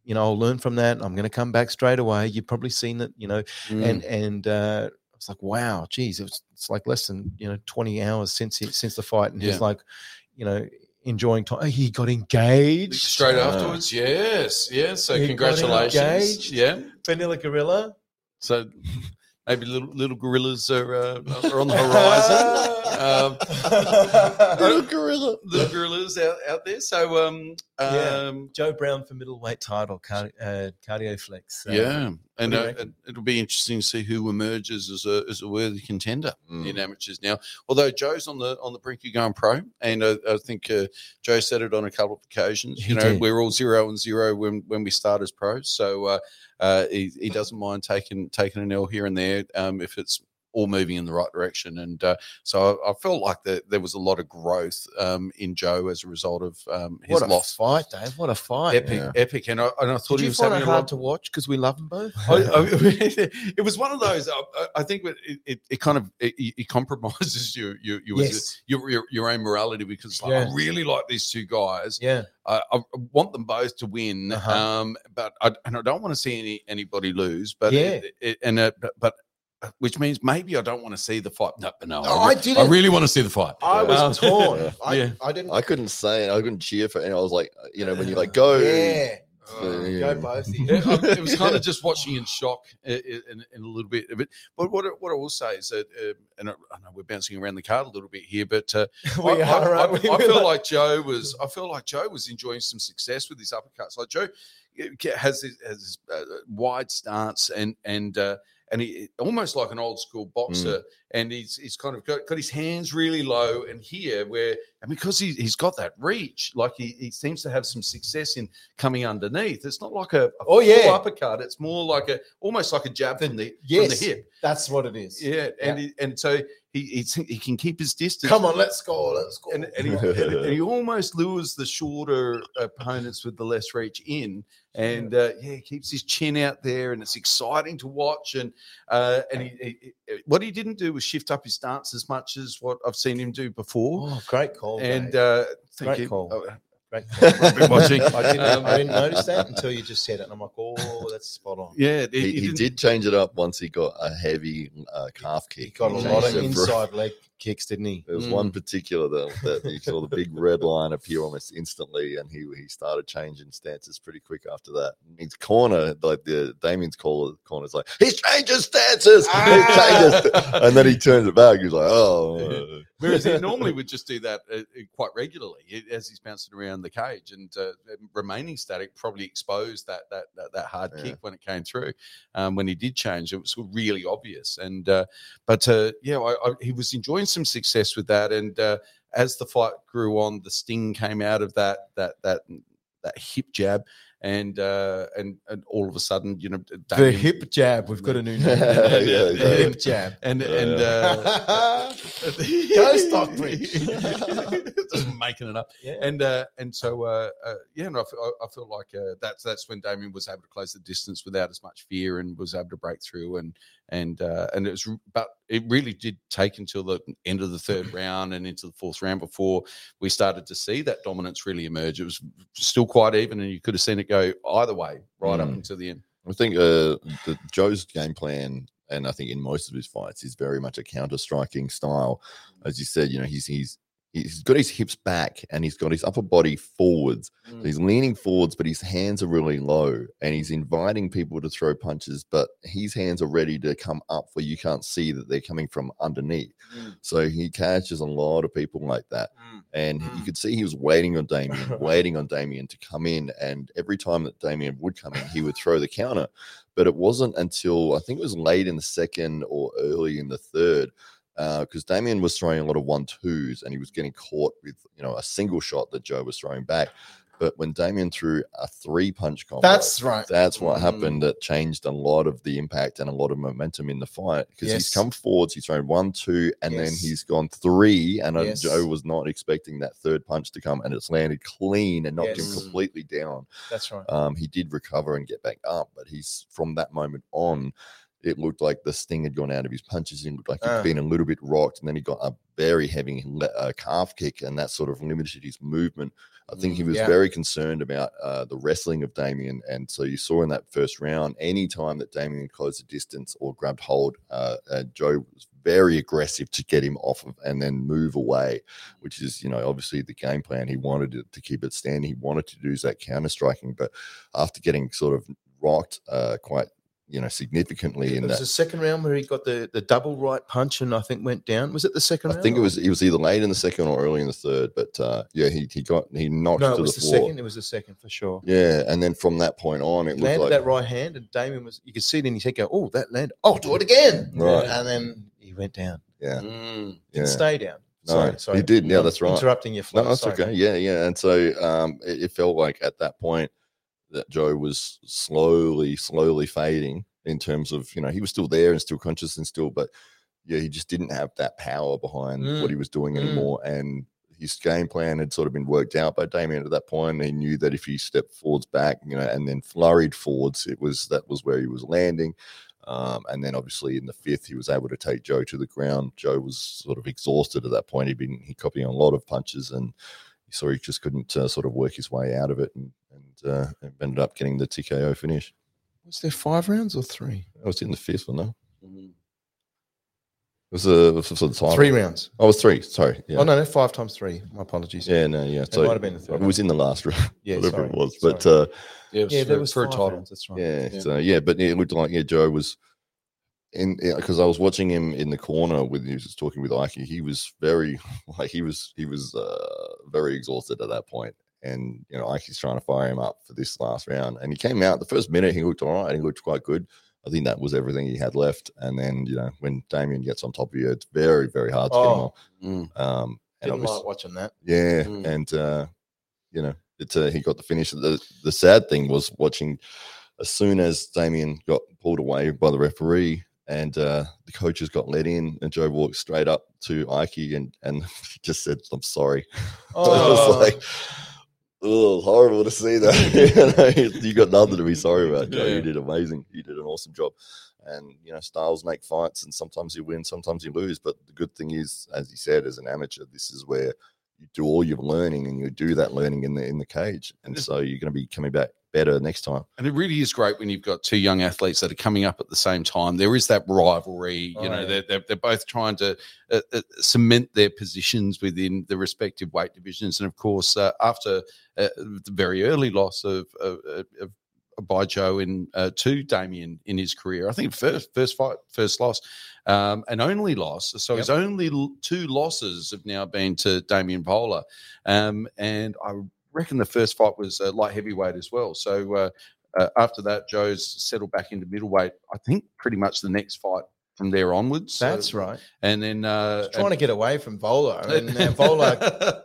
You know, I'll learn from that. I'm going to come back straight away. You've probably seen it, you know, Mm. and and uh, I was like, wow, geez, it was, it's like less than you know 20 hours since he, since the fight, and Yeah. he's like, you know, enjoying time. He got engaged straight Ah. afterwards, yes, yes. So He got congratulations, engaged. yeah. Vanilla Gorilla. So maybe little little gorillas are, uh, are on the horizon. Um, Little gorilla. little gorillas out, out there. So um, Yeah. um, Joe Brown for middleweight title, car- uh, cardioflex. uh, yeah, and uh, reckon? it'll be interesting to see who emerges as a as a worthy contender Mm. in amateurs now. Although Joe's on the on the brink of going pro, and uh, I think uh, Joe said it on a couple of occasions. He You know, did. we're all zero and zero when when we start as pros, so uh, uh, he, he doesn't mind taking taking an L here and there um, if it's all moving in the right direction. And uh, so I, I felt like that there was a lot of growth um, in Joe as a result of um, his What a loss. fight, Dave! What a fight! Epic, Yeah. epic, and I, and I thought Did he was find having it a lot to watch because we love them both? I, I, it was one of those. I, I- I think it, it, it kind of it, it compromises your your your, yes. your your your own morality because like, Yeah. I really like these two guys. Yeah. I, I want them both to win, Uh-huh. um, but I, and I don't want to see any anybody lose. But Yeah. it, it, and uh, but, but which means maybe I don't want to see the fight. No, but no, Oh, I, I didn't- I really want to see the fight. I was Um, torn. Yeah. I, Yeah. I didn't. I couldn't say it. I couldn't cheer for it. I was like, you know, when you like go. Yeah. Uh, Yeah. Go both. of you. Yeah, I- it was kind of just watching in shock i- i- in, in a little bit of it. But what I- what I will say is that, uh, and I, I know we're bouncing around the card a little bit here, but uh, we I, I- are. I, aren't we? I feel like- like Joe was. I feel like Joe was enjoying some success with his uppercuts. Like Joe uh, has his, has his uh, wide stance and and uh, and he almost like an old school boxer. Mm. And he's he's kind of got, got his hands really low. And here, where and because he, he's got that reach, like he, he seems to have some success in coming underneath. It's not like a, a Oh, yeah. uppercut. It's more like a almost like a jab from the from the hip. That's what it is. Yeah, and He, and so he, he he can keep his distance. Come on, let's go. Let's go. and, and, he, and, he almost lures the shorter opponents with the less reach in, and uh, yeah, he keeps his chin out there, and it's exciting to watch. And uh, and he, what he didn't do was shift up his stance as much as what I've seen him do before. oh, great call. and uh, thank Great you. call. Oh, great I've been watching. I didn't, Um, I didn't notice that until you just said it. And I'm like, oh, that's spot on. yeah, he, He, he he didn't- change it up once he got a heavy uh, calf kick. He got a lot of changed inside leg kicks, didn't he? There was Mm. one particular that, that you saw the big red line appear almost instantly, and he he started changing stances pretty quick after that. His corner, like the Damien's corner, corner's like he's changing stances, he changes, and then he turns it back. He's like, oh, Whereas he normally would just do that uh, uh, quite regularly as he's bouncing around the cage and uh, remaining static. Probably exposed that that that, that hard Yeah. kick when it came through. Um, when he did change, it was really obvious. And uh, but uh, yeah, I, I, he was enjoying some success with that. And uh, as the fight grew on, the sting came out of that that that that hip jab. And uh, and and all of a sudden, you know, The hip jab. We've got a new name. Yeah, the exactly. hip jab. and Yeah. and uh, Go Stockbridge. just making it up Yeah. and uh and so uh, uh yeah and I feel, I I feel like uh, that's that's when Damien was able to close the distance without as much fear and was able to break through and and uh and it was but it really did take until the end of the third round and into the fourth round before we started to see that dominance really emerge it was still quite even and you could have seen it go either way right up Mm. until the end I think uh, the, Joe's game plan, and I think in most of his fights, is very much a counter striking style. As you said, you know, he's he's he's got his hips back and he's got his upper body forwards. So he's leaning forwards, but his hands are really low, and he's inviting people to throw punches, but his hands are ready to come up where you can't see that they're coming from underneath. Mm. So he catches a lot of people like that. Mm. And you Mm. could see he was waiting on Damien, waiting on Damien to come in. And every time that Damien would come in, he would throw the counter. But it wasn't until I think it was late in the second or early in the third, because Damien was throwing a lot of one twos and he was getting caught with you know a single shot that Joe was throwing back. But when Damien threw a three punch combo, That's right. that's what Mm. happened that changed a lot of the impact and a lot of momentum in the fight because Yes. he's come forwards, he's thrown one, two, and then he's gone three. And uh, Yes. Joe was not expecting that third punch to come, and it's landed clean and knocked Yes. him completely down. That's right. Um, he did recover and get back up, but he's from that moment on. It looked like the sting had gone out of his punches. It looked like he'd Ah. been a little bit rocked, and then he got a very heavy le- uh, calf kick, and that sort of limited his movement. I think he Mm, was yeah. very concerned about uh, the wrestling of Damien, and so you saw in that first round, any time that Damien closed the distance or grabbed hold, uh, uh, Joe was very aggressive to get him off of and then move away, which is you know obviously the game plan. He wanted it to keep it standing. He wanted to do that counter striking, but after getting sort of rocked uh, quite you know, significantly in It was that. the second round where he got the, the double right punch and I think went down. Was it the second I round? think it was it was either late in the second or early in the third, but uh, yeah, he he got he knocked no, to it was the the, floor. second. It was the second for sure. Yeah, and then from that point on, it landed like that right hand, and Damien was. You could see it in his head go, "Oh, that landed. I'll do it again." Right. And then he went down. yeah, Mm. yeah. Didn't stay down. No, Sorry, he did. Yeah, that's right. Interrupting your flow. No, that's sorry, okay. Yeah, yeah. And so um, it, it felt like at that point that Joe was slowly, slowly fading in terms of you know he was still there and still conscious and still, but yeah, he just didn't have that power behind Mm. what he was doing Mm. anymore. And his game plan had sort of been worked out by Damien at that point. He knew that if he stepped forwards back, you know, and then flurried forwards, it was that was where he was landing. Um, and then obviously in the fifth, he was able to take Joe to the ground. Joe was sort of exhausted at that point. He'd been he copying a lot of punches and he saw he just couldn't uh, sort of work his way out of it and, and uh, ended up getting the TKO finish. Was there five rounds or three? I was in the fifth one, though. Mm. It was a, it was for the title. Three rounds. Oh, it was three. Sorry. Yeah. Oh no, no, five times three. My apologies. Yeah, no, yeah. It might have been the third It was in the last round, yeah, whatever sorry, it was. sorry. But uh, Yeah, it was yeah, for, there was for a title. rounds, That's right. yeah, Yeah. so yeah, but it looked like yeah, Joe was in because I was watching him in the corner with he was talking with Ike. He was very like he was he was uh, very exhausted at that point, and you know Ike's trying to fire him up for this last round, and he came out the first minute. He looked all right. He looked quite good. I think that was everything he had left. And then you know when Damien gets on top of you, it's very very hard to get him Oh. off. Mm. Um, and Didn't like watching that. yeah, Mm. and uh, you know, it's uh, he got the finish. The the sad thing was watching as soon as Damien got pulled away by the referee and uh, the coaches got let in, and Joe walked straight up to Ike and and just said, "I'm sorry." Oh, it was like. Oh, horrible to see that. you, got nothing to be sorry about, Joe. Yeah. You did amazing. You did an awesome job. And you know, styles make fights, and sometimes you win, sometimes you lose. But the good thing is, as you said, as an amateur, this is where you do all your learning, and you do that learning in the in the cage. And so you're going to be coming back better next time. And it really is great when you've got two young athletes that are coming up at the same time. There is that rivalry. You Oh, know, yeah. they're, they're, they're both trying to uh, uh, cement their positions within the respective weight divisions. And of course, uh, after uh, the very early loss of, of, of, by Joe in uh, to Damien in his career, I think first first fight, first loss, um, and only loss. So his only two losses have now been to Damien Bowler, um, and I reckon the first fight was uh, light heavyweight as well. So uh, uh, after that, Joe's settled back into middleweight. I think pretty much the next fight from there onwards. So- That's right. And then uh, He's trying to get away from Bowler, and uh, Bowler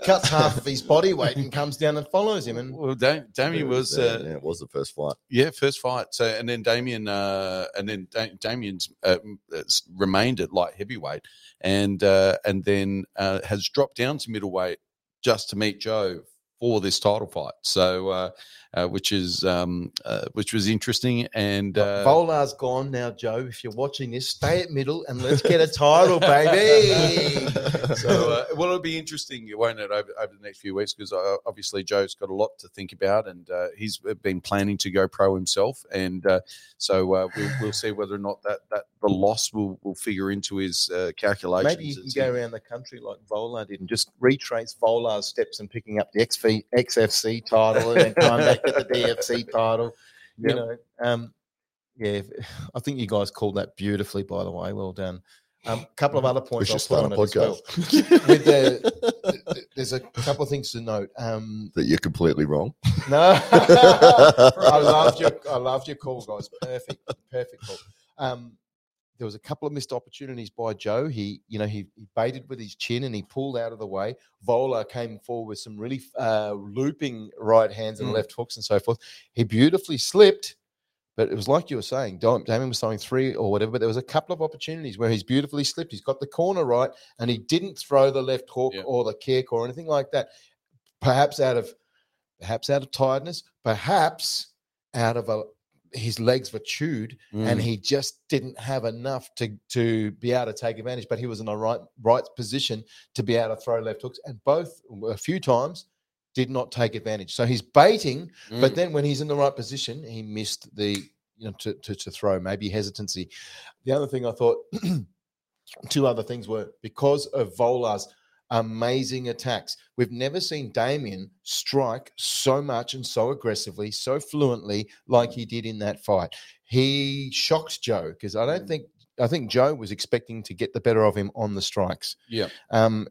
cuts half of his body weight and comes down and follows him. And Well, Dam- Damien was, uh, yeah, it was the first fight. yeah, first fight. So and then Damien, uh, and then da- Damien's uh, m- s- remained at light heavyweight, and uh, and then uh, has dropped down to middleweight just to meet Joe for this title fight. So, uh, uh, uh, which is um, uh, which was interesting, and uh, Bowler's gone now, Joe. If you're watching this, stay at middle and let's get a title, baby. so uh, well, it'll be interesting, won't it, over, over the next few weeks? Because uh, obviously Joe's got a lot to think about, and uh, he's been planning to go pro himself, and uh, so uh, we'll, we'll see whether or not that, that the loss will, will figure into his uh, calculations. Maybe you can go around the country like Bowler did and just retrace Bowler's steps and picking up the XV, XFC title and then come back the DFC title. You know, um, yeah, I think you guys called that beautifully, by the way. Well done. A um, couple of other We points. should I'll start a put on it as well. podcast. With the- th- th- there's a couple of things to note. Um, that you're completely wrong. no, I loved your I loved your call, guys. Perfect, perfect call. Um, there was a couple of missed opportunities by Joe. He, you know, he, he baited with his chin and he pulled out of the way. Bowler came forward with some really uh, looping right hands and Mm. left hooks and so forth. He beautifully slipped, but it was like you were saying. Damien was throwing three or whatever, but there was a couple of opportunities where he's beautifully slipped. He's got the corner right, and he didn't throw the left hook Yeah. or the kick or anything like that. Perhaps out of perhaps out of tiredness, perhaps out of a his legs were chewed and Mm. he just didn't have enough to to be able to take advantage. But he was in the right right position to be able to throw left hooks, and both a few times did not take advantage. So he's baiting, but Mm. then when he's in the right position, he missed the you know to to, to throw maybe hesitancy. The other thing I thought, two other things were because of Bowler's amazing attacks. We've never seen Damien strike so much and so aggressively, so fluently like he did in that fight. He shocked Joe because I don't think I think Joe was expecting to get the better of him on the strikes. Yeah. Um,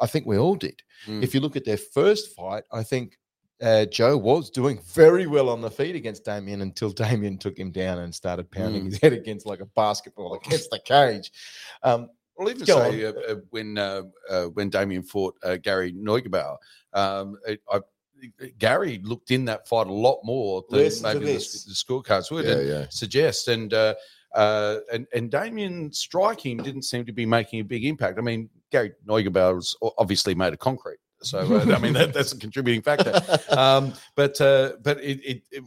I think we all did. Mm. If you look at their first fight, I think uh, Joe was doing very well on the feet against Damien until Damien took him down and started pounding Mm. his head against like a basketball against the cage. Um, I'll even Go say uh, uh, when uh, uh, when Damien fought uh, Gary Neugebauer, um, it, I, Gary looked in that fight a lot more than Listen maybe the, the scorecards would Yeah, yeah. suggest. And uh, uh, and and Damien striking didn't seem to be making a big impact. I mean, Gary Neugebauer was obviously made of concrete, so uh, I mean that, that's a contributing factor. Um, but uh, but it, it, it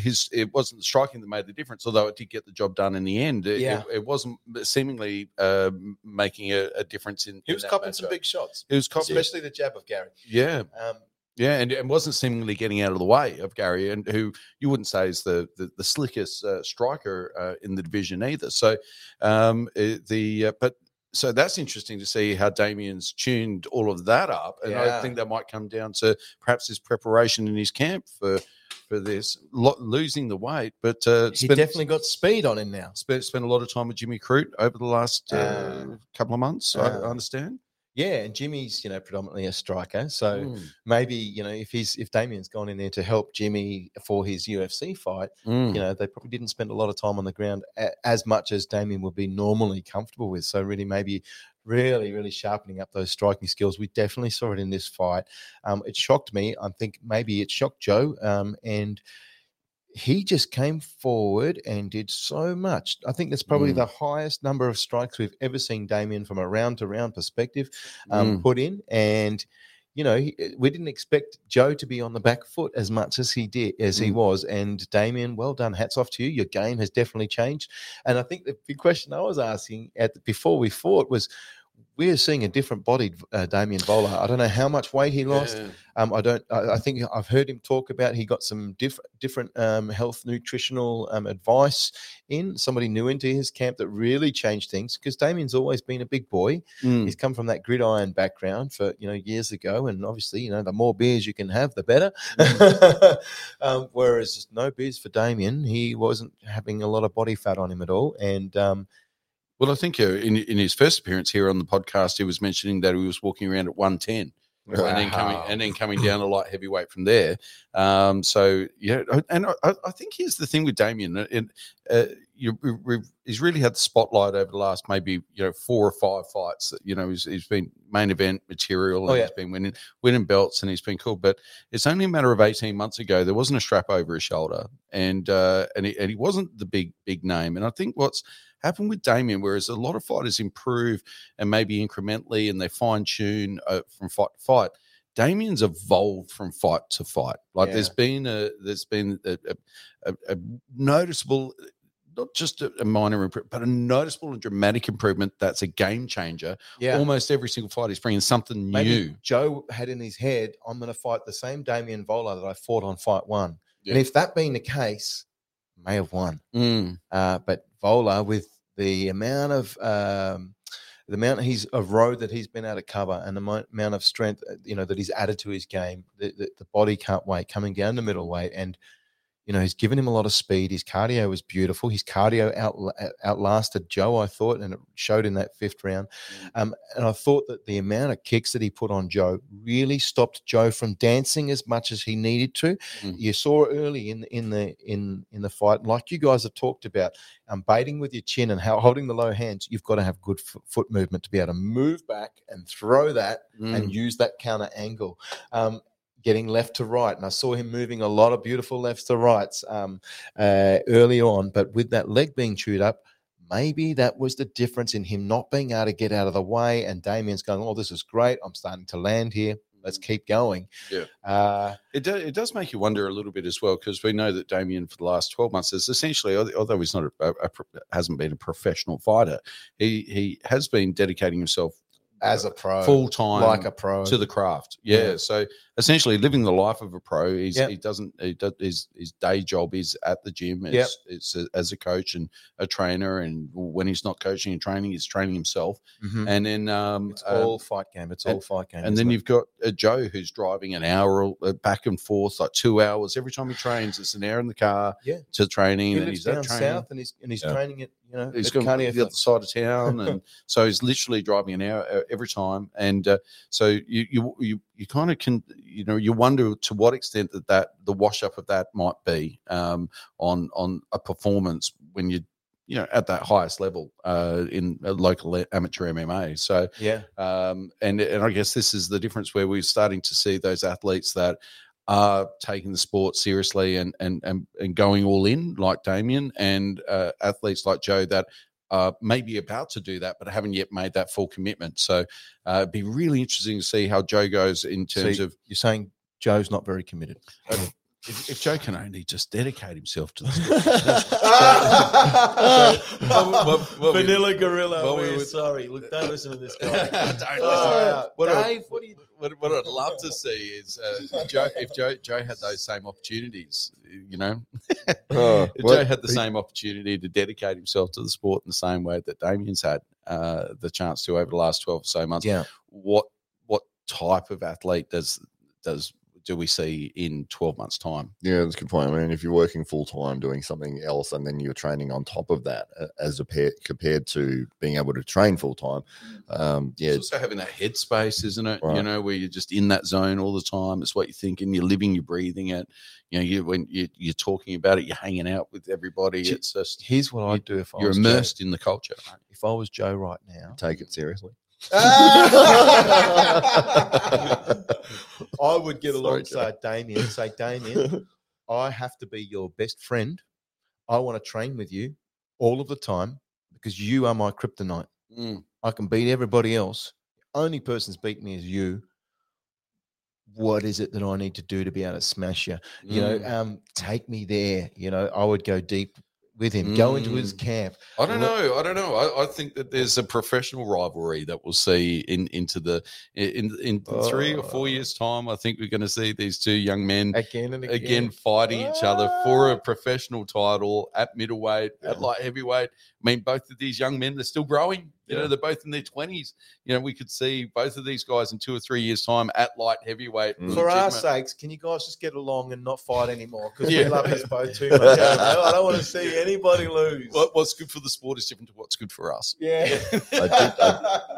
his it wasn't the striking that made the difference, although it did get the job done in the end. It, Yeah. it, it wasn't seemingly uh, making a, a difference in. he was that copping some big shots, It was copping, especially the jab of Gary. yeah, Um, yeah, and, and wasn't seemingly getting out of the way of Gary, and who you wouldn't say is the the, the slickest uh, striker uh, in the division either. So, um, the uh, but so that's interesting to see how Damien's tuned all of that up, and I think that might come down to perhaps his preparation in his camp for for this Lo- losing the weight, but uh, he definitely got speed on him now. spent spent a lot of time with Jimmy Crute over the last uh, Uh, couple of months. I, I understand. Yeah, and Jimmy's you know predominantly a striker, so Mm, maybe you know if he's if Damien's gone in there to help Jimmy for his UFC fight, mm. you know they probably didn't spend a lot of time on the ground a, as much as Damien would be normally comfortable with. So really, maybe really, really sharpening up those striking skills. We definitely saw it in this fight. Um, it shocked me. I think maybe it shocked Joe, um, and he just came forward and did so much. I think that's probably Mm. the highest number of strikes we've ever seen Damien from a round to round perspective um, Mm. put in. And, you know, he, uh, we didn't expect Joe to be on the back foot as much as he did, as he Mm. was. And Damien, well done. Hats off to you. Your game has definitely changed. And I think the big question I was asking at before we fought was, we're seeing a different bodied uh, Damien Bowler. I don't know how much weight he lost. Yeah. Um, I don't. I, I think I've heard him talk about he got some diff- different um, health nutritional um, advice in. Somebody new into his camp that really changed things because Damien's always been a big boy. Mm. He's come from that gridiron background for you know years ago, and obviously you know the more beers you can have, the better. um, whereas no beers for Damien, he wasn't having a lot of body fat on him at all, and um, Well, I think uh, in in his first appearance here on the podcast, he was mentioning that he was walking around at one ten, and then coming and then coming down a light heavyweight from there. Um, so yeah, and I, I think here's the thing with Damien, uh, and uh, you, we've, he's really had the spotlight over the last maybe you know four or five fights. that, You know, he's, he's been main event material, and Oh, yeah. he's been winning winning belts, and he's been cool. But it's only a matter of eighteen months ago there wasn't a strap over his shoulder, and uh, and he, and he wasn't the big big name. And I think what's happened with Damien, whereas a lot of fighters improve and maybe incrementally and they fine tune uh, from fight to fight. Damien's evolved from fight to fight. Like there's Yeah. been a there's been a, a, a, a noticeable, not just a, a minor improvement, but a noticeable and dramatic improvement. That's a game changer. yeah, Almost every single fight is bringing something maybe new. Joe had in his head, I'm going to fight the same Damien Bowler that I fought on fight one. Yeah. And if that being the case, may have won. Mm, Uh, but Bowler, with the amount of um, the amount he's of road that he's been able to cover and the amount of strength uh, you know that he's added to his game, the, the, the body can't wait coming down to middleweight and. You know, he's given him a lot of speed. His cardio was beautiful. His cardio out, outlasted Joe, I thought, and it showed in that fifth round. Mm. Um, and I thought that the amount of kicks that he put on Joe really stopped Joe from dancing as much as he needed to. Mm. You saw early in in the in in the fight, like you guys have talked about, um, baiting with your chin and how holding the low hands. You've got to have good fo- foot movement to be able to move back and throw that mm. and use that counter angle. Um, getting left to right, and I saw him moving a lot of beautiful lefts to rights um, uh, early on. But with that leg being chewed up, maybe that was the difference in him not being able to get out of the way. And Damien's going, "Oh, this is great. I'm starting to land here. Let's keep going." Yeah. Uh, It, do, it does make you wonder a little bit as well because we know that Damien for the last twelve months is essentially, although he's not a, a, a hasn't been a professional fighter, he he has been dedicating himself as a pro, full time like a pro. to the craft. Yeah. Yeah. So essentially, living the life of a pro. He's, Yep. He doesn't. He does, his his day job is at the gym. It's, Yep. it's a, as a coach and a trainer. And when he's not coaching and training, he's training himself. Mhm. And then um, it's uh, all fight game. It's all fight game. and then you've got uh, Joe who's driving an hour uh, back and forth, like two hours every time he trains. It's an hour in the car Yeah. to training, he and he's down training. south, and he's and he's Yeah. training it. You know, He's going to the other side of town, and so he's literally driving an hour every time. And uh, so you you you you kind of can you know you wonder to what extent that that the wash up of that might be um, on on a performance when you you know at that highest level uh, in a local amateur MMA. So Yeah, um, and and I guess this is the difference where we're starting to see those athletes that are taking the sport seriously and and and, and going all in, like Damien, and uh, athletes like Joe that are maybe about to do that but haven't yet made that full commitment. So uh, it'd be really interesting to see how Joe goes in terms of you're saying Joe's not very committed. If, if Joe can only just dedicate himself to we- Vanilla Gorilla. well, we we're sorry. Look, don't listen to this guy. Don't listen. Uh, What I- Dave, what do you? what, what I'd love to see is uh, Joe, if Joe Joe had those same opportunities, you know, Oh, if well, Joe had the same opportunity to dedicate himself to the sport in the same way that Damien's had uh, the chance to over the last twelve or so months. Yeah, What what type of athlete does does do we see in twelve months' time? Yeah, that's a good point. I mean, if you're working full time doing something else and then you're training on top of that, uh, as a pair, compared to being able to train full time, um, yeah, It's also having that headspace, isn't it? You know, where you're just in that zone all the time. It's what you're thinking. You're living. You're breathing it. You know, you when you, you're talking about it, you're hanging out with everybody. It's just here's what I'd do if I you're was immersed in the culture. If I was Joe right now, take it seriously. I would get Sorry, alongside Damien and say, Damien, I have to be your best friend. I want to train with you all of the time because you are my kryptonite. Mm. I can beat everybody else. The only person's beat me is you. What is it that I need to do to be able to smash you? You know, Mm. um, take me there. You know, I would go deep with him, go into his Mm. camp. I don't know. I don't know. I, I think that there's a professional rivalry that we'll see in into the in in three or four years time. I think we're going to see these two young men Again and again. again fighting each other for a Ah. professional title at middleweight, at light heavyweight. I mean, both of these young men, they're still growing. You know, they're both in their twenties. You know, we could see both of these guys in two or three years' time at light heavyweight. Mm. For our sakes, can you guys just get along and not fight anymore? Because Yeah. we love this both too much. I don't, want to see anybody lose. What, what's good for the sport is different to what's good for us. Yeah. I did,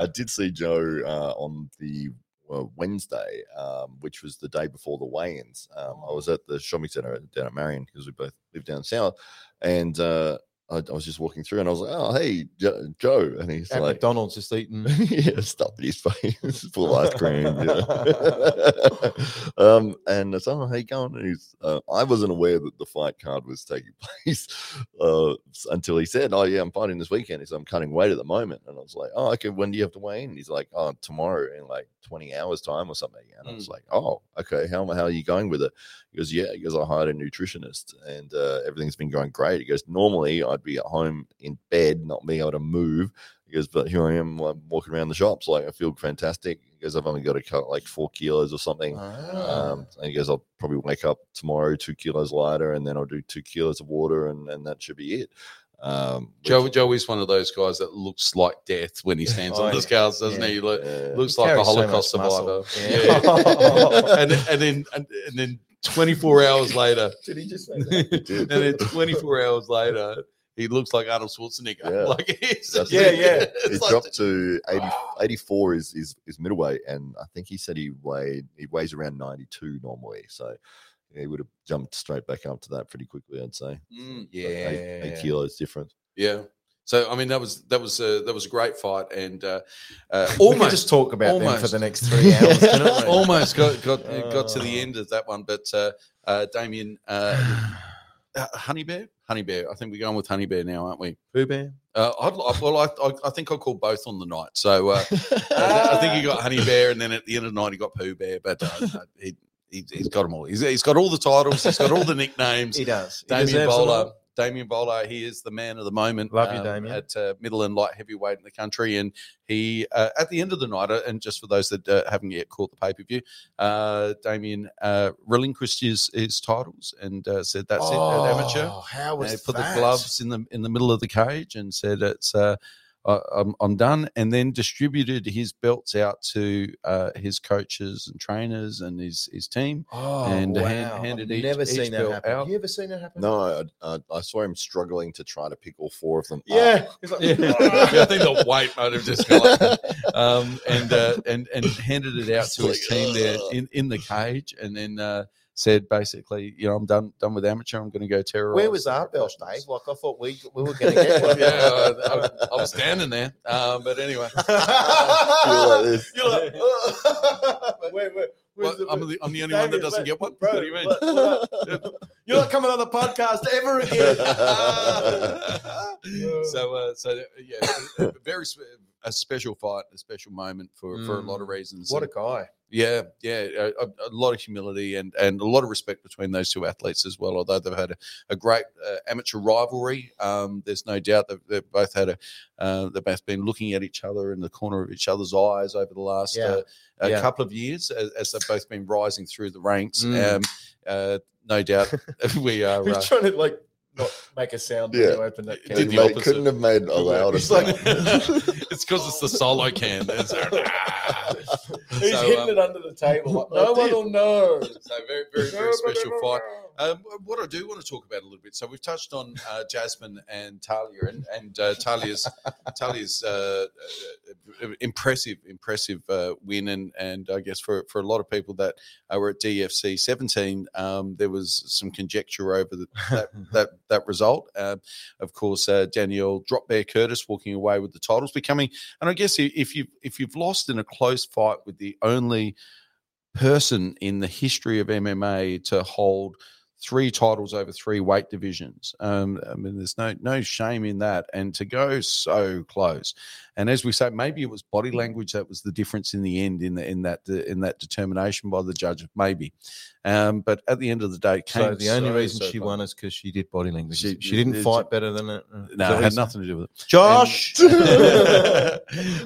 I did see Joe uh, on the uh, Wednesday, um, which was the day before the weigh-ins. Um, I was at the shopping centre down at Marion because we both live down south, and uh, I, I was just walking through, and I was like, "Oh, hey, Jo- Joe," and he's At like, McDonald's just eating. yeah, stuff in his face, full of ice cream. Um, and I said, "Oh, how you going?" And he's, uh, I wasn't aware that the fight card was taking place uh, until he said, "Oh, yeah, I'm fighting this weekend." He said, "I'm cutting weight at the moment," and I was like, "Oh, okay. When do you have to weigh in?" He's like, "Oh, tomorrow in like 20 hours time or something." And I was like, "Oh, okay. How how are you going with it?" He goes, "Yeah." He goes, "I hired a nutritionist, and uh, everything's been going great." He goes, "Normally, I'd be at home in bed, not being able to move." He goes, but here I am like, walking around the shops. Like, I feel fantastic. He goes, I've only got to cut like four kilos or something. Ah. Um, and he goes, I'll probably wake up tomorrow two kilos lighter, and then I'll do two kilos of water, and, and that should be it. Um, Joe which- Joe is one of those guys that looks like death when he stands Oh, on the yeah. scales, doesn't Yeah. he? Look, uh, looks He like a carries so Holocaust survivor. Yeah. Yeah. and, and then and, and then 24 hours later, Did he just say and did. then 24 hours later, he looks like Arnold Schwarzenegger. Yeah. Like he's Yeah, yeah. he like- dropped to 80, 84 is, is is middleweight, and I think he said he weighed he weighs around 92 normally. So he would have jumped straight back up to that pretty quickly, I'd say. Mm, Like eight, eight kilos different. yeah. So I mean that was that was a that was a great fight and uh, uh, almost just talk about them for the next three hours. almost got got got to the Oh. end of that one, but uh, uh, Damien uh, Honey Bear, Honey Bear. I think we're going with Honey Bear now, aren't we? Pooh Bear. Uh, I'd, I, well, I, I, think I'll call both on the night. So uh, I, think he got Honey Bear, and then at the end of the night he got Pooh Bear. But uh, he, he, he's got them all. He's, he's got all the titles. He's got all the nicknames. He does. He Damien Bowler. Damien Bowler, he is the man of the moment. Love you, Damien. At uh, middle and light heavyweight in the country. And he, uh, at the end of the night, uh, and just for those that uh, haven't yet caught the pay per view, uh, Damien uh, relinquished his, his titles and uh, said, That's it at amateur. Oh, How And was put that? the gloves in the in the middle of the cage and said, "It's uh, I, I'm I'm done." And then distributed his belts out to uh, his coaches and trainers and his his team. Oh, and wow. hand- handed I've each- never each seen that belt happen. out. You ever seen that happen? No, I, I, I saw him struggling to try to pick all four of them. Yeah. He's like, Yeah, I think the weight might have just gone. Um, and uh, and and handed it out to his team there in, in the cage, and then uh, said basically, you know, I'm done done with amateur. I'm going to go terrorize. Where was the our belt, professionals." Dave? Like I thought we we were going to get one. yeah, I, I, I was standing there, um, but anyway. Feel like this. You're like, wait, wait, Well, the- I'm, the, I'm the only one that doesn't wait, get one. bro, what do you mean? what- what- You're not coming on the podcast ever again. so, uh, so yeah, a- a very spe- a special fight, a special moment for for a lot of Mm. reasons. what a guy. yeah, yeah, a, a- lot of humility and and a lot of respect between those two athletes as well. Although they've had a, a great uh, amateur rivalry, um, there's no doubt that they've both had a uh, they've both been looking at each other in the corner of each other's eyes over the last Yeah. uh, a Yeah. couple of years as, as they've both been rising through the ranks. Mm. Um, uh, no doubt we are. He's Uh, trying to like not make a sound when Yeah. you open that Did can. Did the mate, opposite. couldn't have made a louder He's like- sound. it's because it's the solo can. It's- He's So, hitting um, it under the table. Like, no one will know. So very, very, very special fight. Um, what I do want to talk about a little bit. So we've touched on uh, Jasmine and Talia, and and uh, Talia's Talia's uh, uh, impressive, impressive uh, win, and and I guess for for a lot of people that uh, were at DFC 17, um, there was some conjecture over the, that that that result. Uh, of course, uh, Danielle Drop Bear Curtis walking away with the titles, becoming, and I guess if you if you've lost in a close fight with the only person in the history of MMA to hold three titles over three weight divisions. Um, I mean, there's no no shame in that, and to go so close. And as we say, maybe it was body language that was the difference in the end in the, in that in that determination by the judge, maybe. Um, but at the end of the day, it So the only so, reason so she won is because she did body language. She- She, didn't fight better than it. uh, No, it had nothing to do with it. Josh.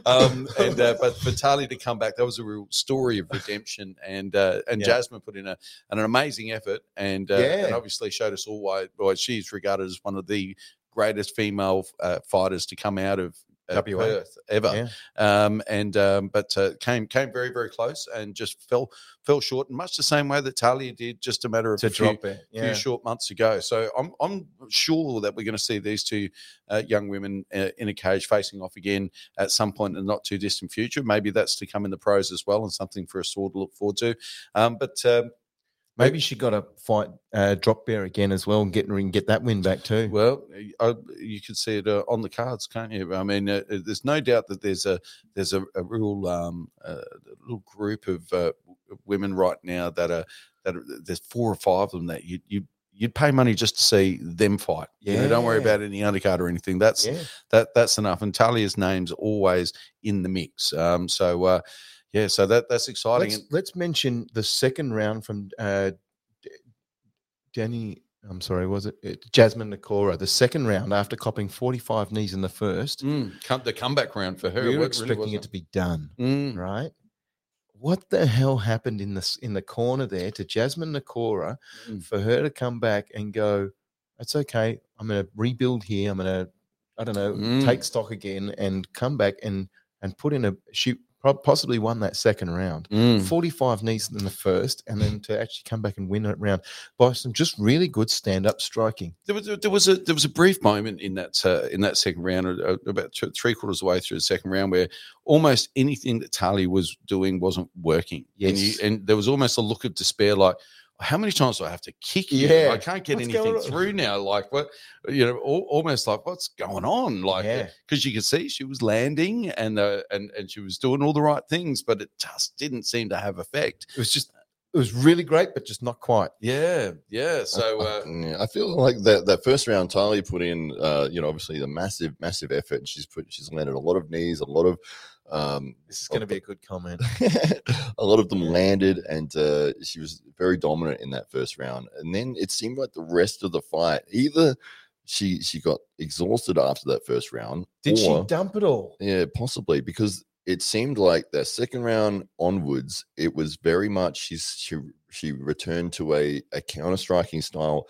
um, and uh, but for Tali to come back, that was a real story of redemption, and uh, and Yeah. Jasmine put in a, an amazing effort, and uh, and obviously showed us all why why she's regarded as one of the greatest female uh, fighters to come out of. Uh, WA. Perth ever, Yeah. um, and um, but uh, came came very very close and just fell fell short in much the same way that Talia did just a matter of to a few, it. few short months ago. So I'm I'm sure that we're going to see these two uh, young women uh, in a cage facing off again at some point in the not too distant future. Maybe that's to come in the pros as well, and something for us all to look forward to. Um, but um, Maybe she got to fight uh, drop bear again as well and get and get that win back too. well, I, you can see it uh, on the cards, can't you? I mean, uh, there's no doubt that there's a there's a, a real um, uh, little group of uh, women right now that are that are, there's four or five of them that you you. You'd pay money just to see them fight. You know, don't worry about any undercard or anything. That's yeah. that that's enough. And Talia's name's always in the mix. Um, so uh, yeah, so that that's exciting. Let's, let's mention the second round from uh, Danny. I'm sorry, was it Jasmine Nakora? The second round after copping 45 knees in the first, mm, come, the comeback round for her. we were expecting wasn't. it to be done, Mm, right? What the hell happened in this in the corner there to Jasmine Nakora Mm. for her to come back and go, "It's okay. I'm going to rebuild here. I'm going to, I don't know, Mm. take stock again and come back and and put in a pro- possibly won that second round." mm. 45 knees in the first, and then to actually come back and win it round by some just really good stand up striking. There was a, there was a there was a brief moment in that uh, in that second round, uh, about th- three quarters of the way through the second round, where almost anything that Tali was doing wasn't working. and, you, and there was almost a look of despair, like. How many times do I have to kick you? Yeah. I can't get What's anything through now. Like what, you know, al- almost like what's going on? Like Yeah. because you could see she was landing and uh, and and she was doing all the right things, but it just didn't seem to have effect. It was just, it was really great, but just not quite. Yeah, yeah. So uh, yeah, I feel like that that first round Tali put in, uh, you know, obviously the massive, massive effort. She's put, she's landed a lot of knees, a lot of, um, This is going to be a good comment. a lot of them landed, and uh, she was very dominant in that first round. And then it seemed like the rest of the fight, either she she got exhausted after that first round. Did she dump it all? Yeah, possibly because it seemed like the second round onwards, it was very much she's she she returned to a a counter striking style,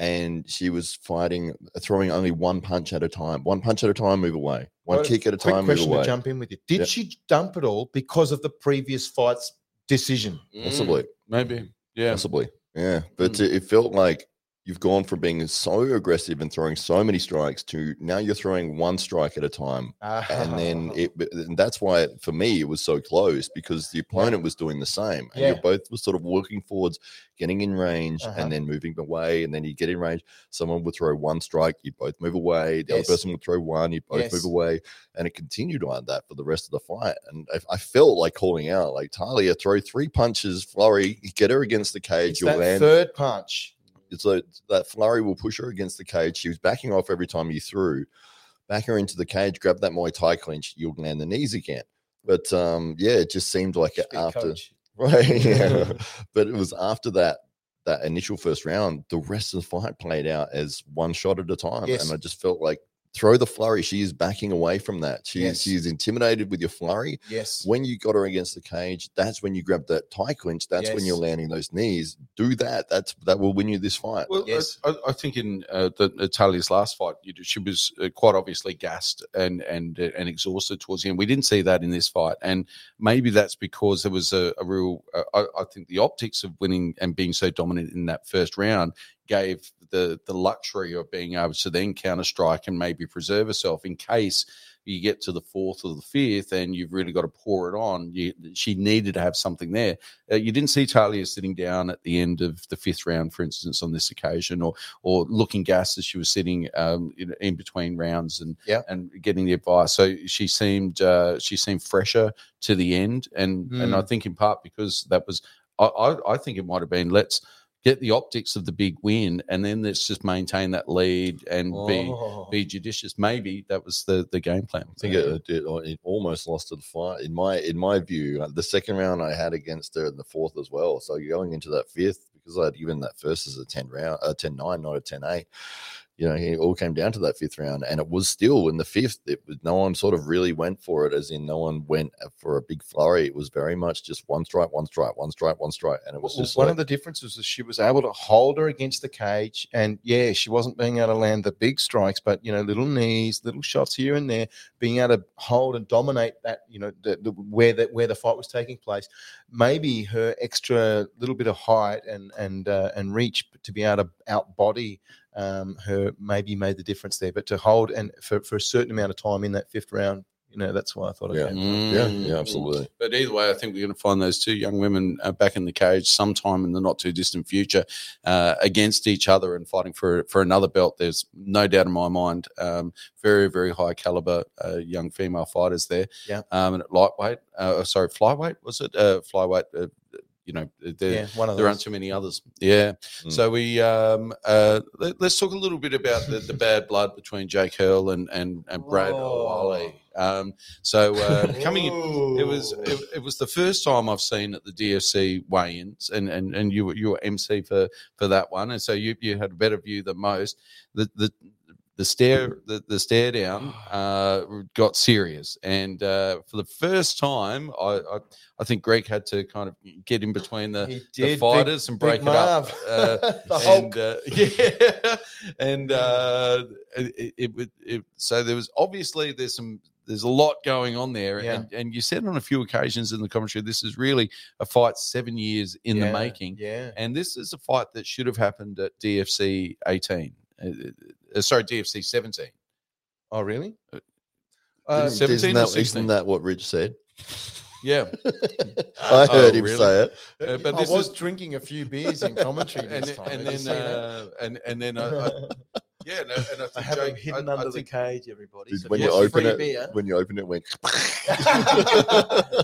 and she was fighting throwing only one punch at a time, one punch at a time, move away, one Well, kick at a Quick time, move question away. to jump in with you. Did Yeah. she dump it all because of the previous fight's decision? Possibly, Mm, maybe. Yeah. possibly, yeah. But Mm. it, it felt like. You've gone from being so aggressive and throwing so many strikes to now you're throwing one strike at a time. and then it and that's why for me it was so close because the opponent was doing the same and Yeah. you're both were sort of working forwards getting in range Uh-huh. and then moving away and then you get in range someone would throw one strike you both move away the Yes. other person would throw one you both Yes. move away and it continued on that for the rest of the fight and I, I felt like calling out like Talia throw three punches flurry get her against the cage it's you'll that land third punch. So that flurry will push her against the cage. She was backing off every time you threw. Back her into the cage, grab that Muay Thai clinch, you'll land the knees again. But um, yeah, it just seemed like Good after coach. right, yeah. but it was after that that initial first round, the rest of the fight played out as one shot at a time, Yes. and I just felt like throw the flurry. She is backing away from that. She Yes. is she is intimidated with your flurry. Yes. When you got her against the cage, that's when you grab that Thai clinch. That's when you're landing those knees. Do that. That's that will win you this fight. Well, I- Yes. I, I think in uh, the Italia's last fight, she was uh, quite obviously gassed and and uh, and exhausted towards the end. We didn't see that in this fight, and maybe that's because there was a, a real. Uh, I, I think the optics of winning and being so dominant in that first round gave the the luxury of being able to then counter strike and maybe preserve herself in case you get to the fourth or the fifth and you've really got to pour it on. You, she needed to have something there. Uh, you didn't see Talia sitting down at the end of the fifth round, for instance, on this occasion, or or looking gas as she was sitting um, in, in between rounds and Yeah. and getting the advice. So she seemed uh, she seemed fresher to the end, and and I think in part because that was I I, I think it might have been let's get the optics of the big win, and then let's just maintain that lead and be Oh. be judicious. Maybe that was the the game plan. I think it, it, it almost lost to the fight in my in my view. uh, The second round I had against her in the fourth as well. So going into that fifth because I'd given that first as a ten round, a 10-9, not a 10-8. You know, it all came down to that fifth round, and it was still in the fifth. It was no one sort of really went for it, as in no one went for a big flurry. It was very much just one strike, one strike, one strike, one strike, and it was just one like, of the differences is she was able to hold her against the cage, and yeah, she wasn't being able to land the big strikes, but you know, little knees, little shots here and there, being able to hold and dominate that, you know, the, the where that where the fight was taking place. Maybe her extra little bit of height and and uh, and reach to be able to outbody um, her maybe made the difference there. But to hold and for, for a certain amount of time in that fifth round, you know, that's why I thought Yeah. it came. yeah, Mm. yeah, absolutely. But either way, I think we're going to find those two young women uh, back in the cage sometime in the not too distant future uh, against each other and fighting for for another belt. There's no doubt in my mind. Um, very very high caliber uh, young female fighters there. Yeah. Um, and at lightweight, uh, sorry, flyweight was it? Uh, flyweight. You know, there, Yeah, one of there aren't too many others. Yeah. Mm. So we um, uh, let, us talk a little bit about the, the bad blood between Jake Hurl and and, and Brad Whoa. O'Wally. Um, so uh, coming in, it was it, it was the first time I've seen at the DFC weigh-ins, and and and you were you were MC for for that one, and so you you had a better view than most. The the the stare the, the stare down uh, got serious, and uh, for the first time, I, I I think Greg had to kind of get in between the, the did, Big- fighters and break it up. Uh, the and uh, yeah, and uh, it, it, would- it, so there was obviously there's some there's a lot going on there, Yeah. and, and you said on a few occasions in the commentary this is really a fight seven years in the making, Yeah. and this is a fight that should have happened at DFC 18, uh, uh, sorry DFC 17. Oh, really? Uh, Uh, Didn't- 17 isn't, or that, 16? isn't that what Rich said? Yeah, I Oh, heard him really? say it. Uh, but I was is drinking a few beers in commentary and, time. and then uh, and and then I, I, yeah, no, and I, I think have them Jake- hidden I- I under the think- cage, everybody. Did- So when you open it, beer- when you open it, it went.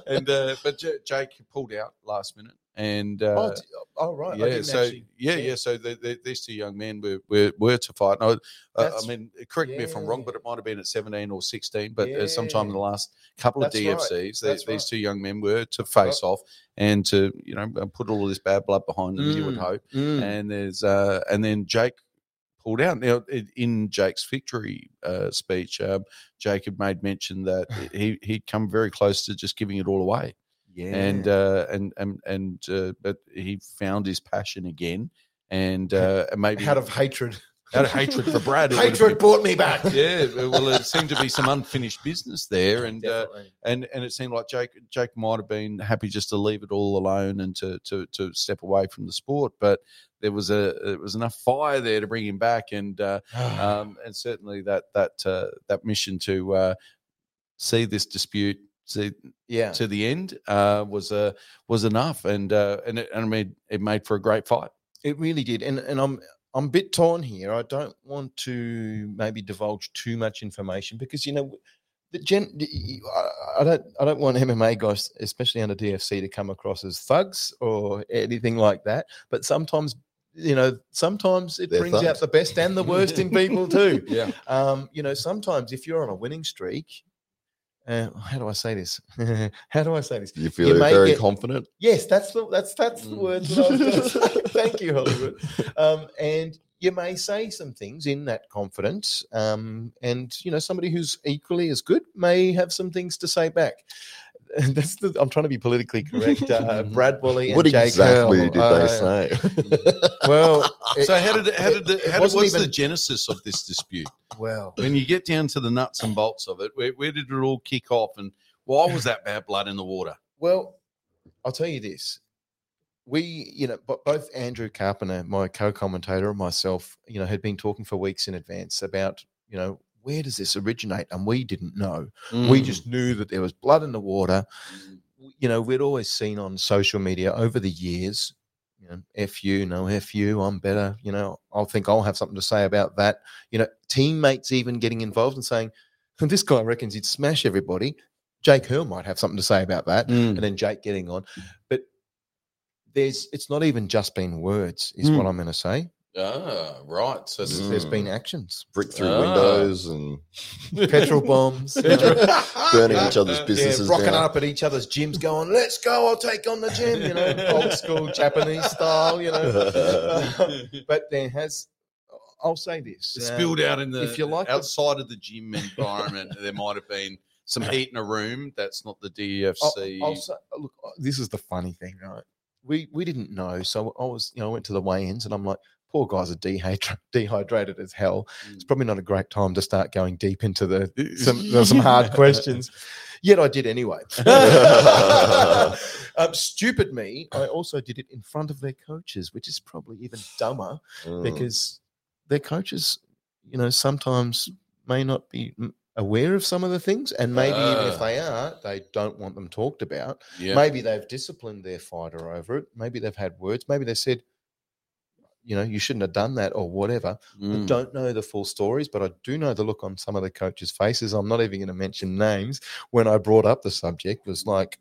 and uh, but J- Jake pulled out last minute, and uh, oh, oh, right. Yeah, so actually yeah, see yeah, so the, the, these two young men were were, were to fight. I, uh, I mean, correct me if I'm wrong, but it might have been at 17 or 16. But uh, sometime in the last couple of That's right. DFCs, these, That's these right. two young men were to face off and to you know put all this bad blood behind them. You would Mm, hope. mm. And there's uh, and then Jake pulled out. Now, in Jake's victory uh, speech, um, Jake had made mention that he he'd come very close to just giving it all away, Yeah. and uh, and and and uh, but he found his passion again, and uh, maybe out of hatred. out of hatred for Brad, it would have hatred brought me back. yeah, well, it seemed to be some unfinished business there, and uh, and and it seemed like Jake Jake might have been happy just to leave it all alone and to to to step away from the sport, but there was a there was enough fire there to bring him back, and uh, um, and certainly that that uh, that mission to uh, see this dispute see yeah. to the end uh, was uh, was enough, and uh, and it, and I mean it made for a great fight. It really did, and and I'm I'm a bit torn here. I don't want to maybe divulge too much information because you know the gen. I- don't I don't want MMA guys, especially under DFC, to come across as thugs or anything like that. But sometimes. You know, sometimes it They're brings out the best and the worst in people too. Yeah, Um, you know, sometimes if you're on a winning streak, uh, how do I say this? how do I say this? You feel may very get- confident. Yes, that's the that's that's the Mm. word. That I was gonna say. Thank you, Hollywood. Um, and you may say some things in that confidence, um, and you know somebody who's equally as good may have some things to say back. And that's the, I'm trying to be politically correct. Uh, Brad Woolley and What Jake exactly Earl, did uh, they say? Well, it- So how did it, how did the, it how did, wasn't what's the genesis of this dispute? well, When you get down to the nuts and bolts of it, where, where did it all kick off, and why was that bad blood in the water? Well, I'll tell you this. We, you know, both Andrew Carpenter, my co-commentator, and myself, you know, had been talking for weeks in advance about, you know, where does this originate? And we didn't know. We Mm. just knew that there was blood in the water. You know, we'd always seen on social media over the years, you know, F you, no F you, I'm better. You know, I'll think I'll have something to say about that. You know, teammates even getting involved and saying, this guy reckons he'd smash everybody. Jake Hurl might have something to say about that Mm. and then Jake getting on. But there's it's not even just been words, is what Mm. I'm going to say. Ah, right. So There's, this there's Mm. been actions, Brick through Ah. windows and petrol bombs, burning each other's yeah, businesses rocking down. up at each other's gyms, going, "Let's go! I'll take on the gym," you know, old school Japanese style, you know. but there has, I'll say this: It uh, spilled out in the if you like the- outside of the gym environment. there might have been some heat in a room. That's not the I'll, I'll say, look, this is the funny thing, right? We we didn't know, so I was, you know, I went to the weigh-ins, and I'm like, poor guys are dehydra- dehydrated as hell. It's probably not a great time to start going deep into the some some hard questions. Yet I did anyway. um, stupid me. I also did it in front of their coaches, which is probably even dumber Mm. because their coaches, you know, sometimes may not be mm, aware of some of the things, and maybe even if Ah. they are, they don't want them talked about. yeah. Maybe they've disciplined their fighter over it. Maybe they've had words. Maybe they said, you know, you shouldn't have done that or whatever. I Mm. don't know the full stories, but I do know the look on some of the coaches' faces. I'm not even going to mention names. When I brought up the subject, was like,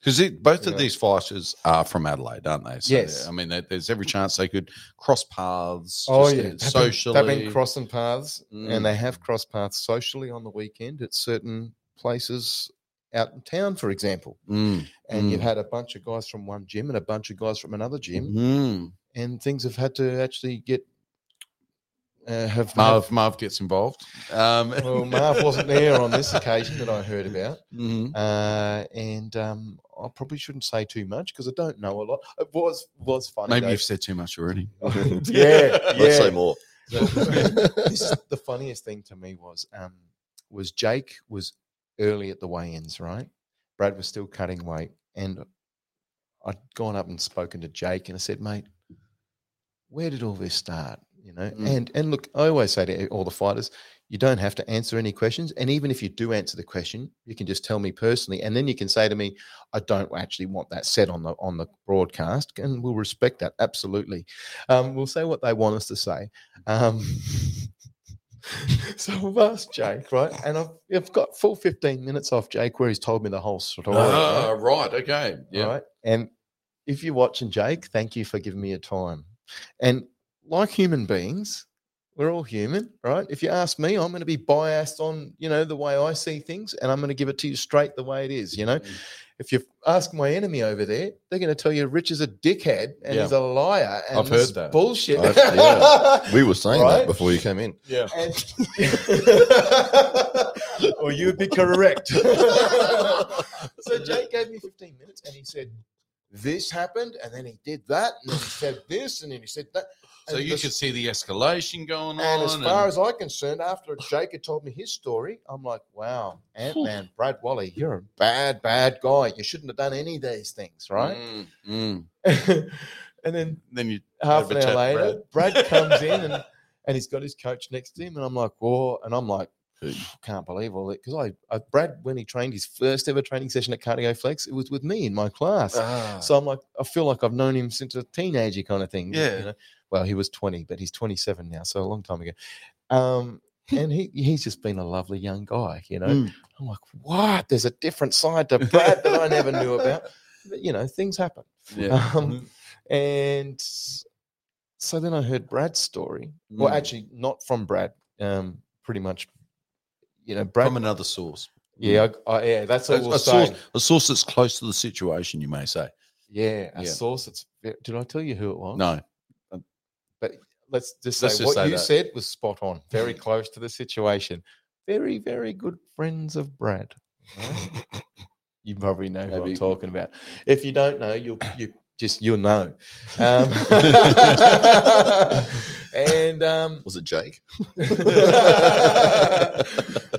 Because both of know. these fighters are from Adelaide, aren't they? So, Yes. I mean, there's every chance they could cross paths. "Oh just, yeah, they've been- socially. they've been crossing paths, Mm. and they have crossed paths socially on the weekend at certain places out in town, for example. Mm, And you've Mm. had a bunch of guys from one gym and a bunch of guys from another gym, mm. and things have had to actually get uh, have have- Marv, Marv gets involved. Um, Well, Marv wasn't there on this occasion that I heard about. Mhm. Uh, and um, I probably shouldn't say too much because I don't know a lot. It was was funny. Maybe though. you've said too much already. yeah, Let's say yeah. more. this is the funniest thing to me was um, was Jake was early at the weigh-ins, right? Brad was still cutting weight, and I'd gone up and spoken to Jake, and I said, "Mate, where did all this start?" You know, Mm. and and look, I always say to all the fighters, you don't have to answer any questions, and even if you do answer the question, you can just tell me personally, and then you can say to me, "I don't actually want that said on the on the broadcast," and we'll respect that absolutely. Um, we'll say what they want us to say. Um, so I've asked Jake, right, and I've, I've got full fifteen minutes off Jake where he's told me the whole story. Ah, right? right. Okay. Yeah. Right. And if you're watching Jake, thank you for giving me your time. And like human beings, we're all human, right? If you ask me, I'm going to be biased on, you know, the way I see things and I'm going to give it to you straight the way it is, you know. If you ask my enemy over there, they're going to tell you Rich is a dickhead and Yeah. he's a liar. And I've heard that. bullshit. I've- yeah. We were saying Right? that before you came in. Yeah. And or you'd be correct. so Jake gave me 15 minutes and he said, This happened, and then he did that, and then he said this, and then he said that. So And you the- could see the escalation going on. and as far as I'm concerned, after Jake had told me his story, I'm like, wow, Ant Man, Brad Wally, you're a bad, bad guy. You shouldn't have done any of these things, right? Mm, mm. and then Then you half an hour later, Brad. comes in and, and he's got his coach next to him, and I'm like, whoa, and I'm like, can't believe all that because I, I, Brad, when he trained his first ever training session at Cardio Flex, it was with me in my class. Ah. So I'm like, I feel like I've known him since a teenager kind of thing. you Yeah. know? Well, he was 20, but he's 27 now, so a long time ago. Um, and he he's just been a lovely young guy, you know. Mm. I'm like, what? There's a different side to Brad that I never knew about. But, you know, things happen. yeah. Um, and so then I heard Brad's story. Well, Mm. actually, not from Brad. Um, pretty much, you know, Brad. from another source. yeah, I, I, yeah, that's A, we'll a source, a source that's close to the situation, you may say. Yeah, a Yeah. source. It's. Did I tell you who it was? No. But let's just say Let's just what say you that. said was spot on. Very close to the situation. Very, very good friends of Brad. right? you probably know who I'm talking about. If you don't know, you'll you just you'll know. Um, and um, Was it Jake? you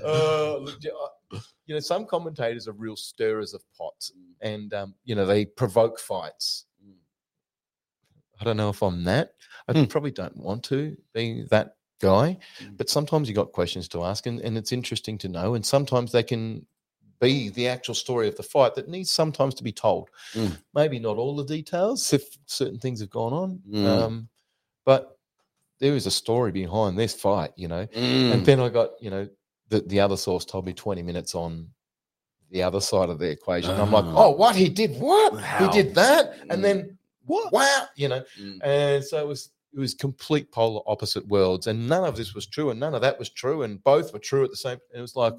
uh, you know, some commentators are real stirrers of pots, and um, you know they provoke fights. I don't know if I'm that. I Hmm. probably don't want to be that guy, Mm. but sometimes you got questions to ask, and, and it's interesting to know. And sometimes they can be the actual story of the fight that needs sometimes to be told. Mm. Maybe not all the details if certain things have gone on, Mm. um, but there is a story behind this fight, you know. Mm. And then I got, you know, the, the other source told me 20 minutes on the other side of the equation. I'm like, Ah. oh, what? He did what? How? He did that? And then what? Wow. You know, Mm. and so it was it was complete polar opposite worlds. And none of this was true, and none of that was true, and both were true at the same. It was like,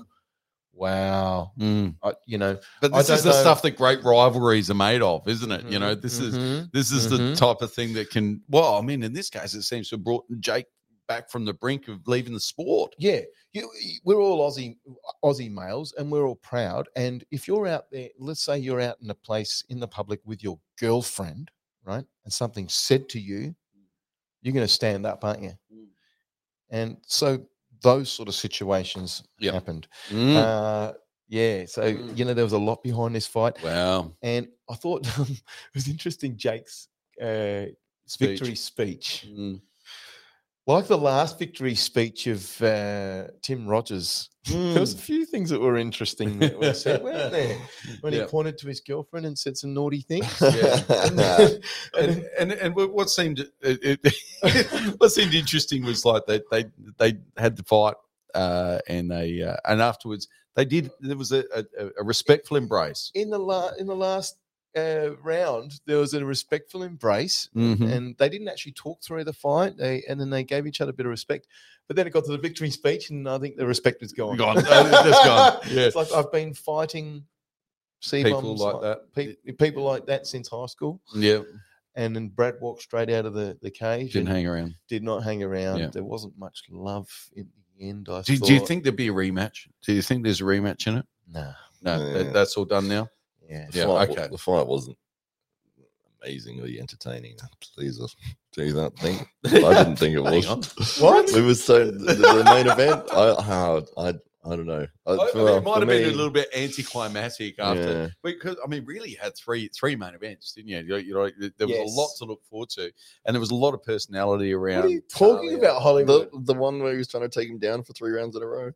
wow. Mm. I, you know, But I this is the know- stuff that great rivalries are made of, isn't it? You know, this is mhm. this is the Mhm. type of thing that can. Well, I mean, in this case, it seems to have brought Jake back from the brink of leaving the sport. Yeah, you, we're all Aussie Aussie males, and we're all proud. And if you're out there, let's say you're out in a place in the public with your girlfriend, right, and something's said to you, you're going to stand up, aren't you? Mm. And so those sort of situations Yep. happened. Mm. Uh, yeah, so Mm. you know there was a lot behind this fight, wow. and I thought it was interesting. Jake's uh, Speech. victory speech Mm. Like the last victory speech of uh, Tim Rogers, there was a few things that were interesting that were said, weren't there? When Yeah. he pointed to his girlfriend and said some naughty things. Yeah. and, and and, and what seemed it, it, what seemed interesting was like they they they had the fight uh, and they uh, and afterwards they did there was a, a, a respectful embrace. in the la- in the last uh, round, there was a respectful embrace, Mhm. and they didn't actually talk through the fight. They and then they gave each other a bit of respect. But then it got to the victory speech, and I think the respect was gone. Gone. Uh, it's gone. Yeah. It's like I've been fighting C People bombs like that. pe- people like that since high school. Yeah, And then Brad walked straight out of the, the cage didn't hang around. did not hang around. Yeah. There wasn't much love in the end. I Do, do you think there'd be a rematch? Do you think there's a rematch in it? No. No, Yeah. that, that's all done now. Yeah. The Yeah, fight, okay. The fight wasn't amazingly entertaining. Please uh, do that thing. I didn't think it was. What? It was so the, the main event. I, how I, I don't know. I, I- I for- mean, it might for have been a little bit anticlimactic after yeah. because I mean, really, you had three three main events, didn't you? You know, you know, there was Yes. a lot to look forward to, and there was a lot of personality around. What are you talking Charlie. about, Hollywood? the the one where he was trying to take him down for three rounds in a row,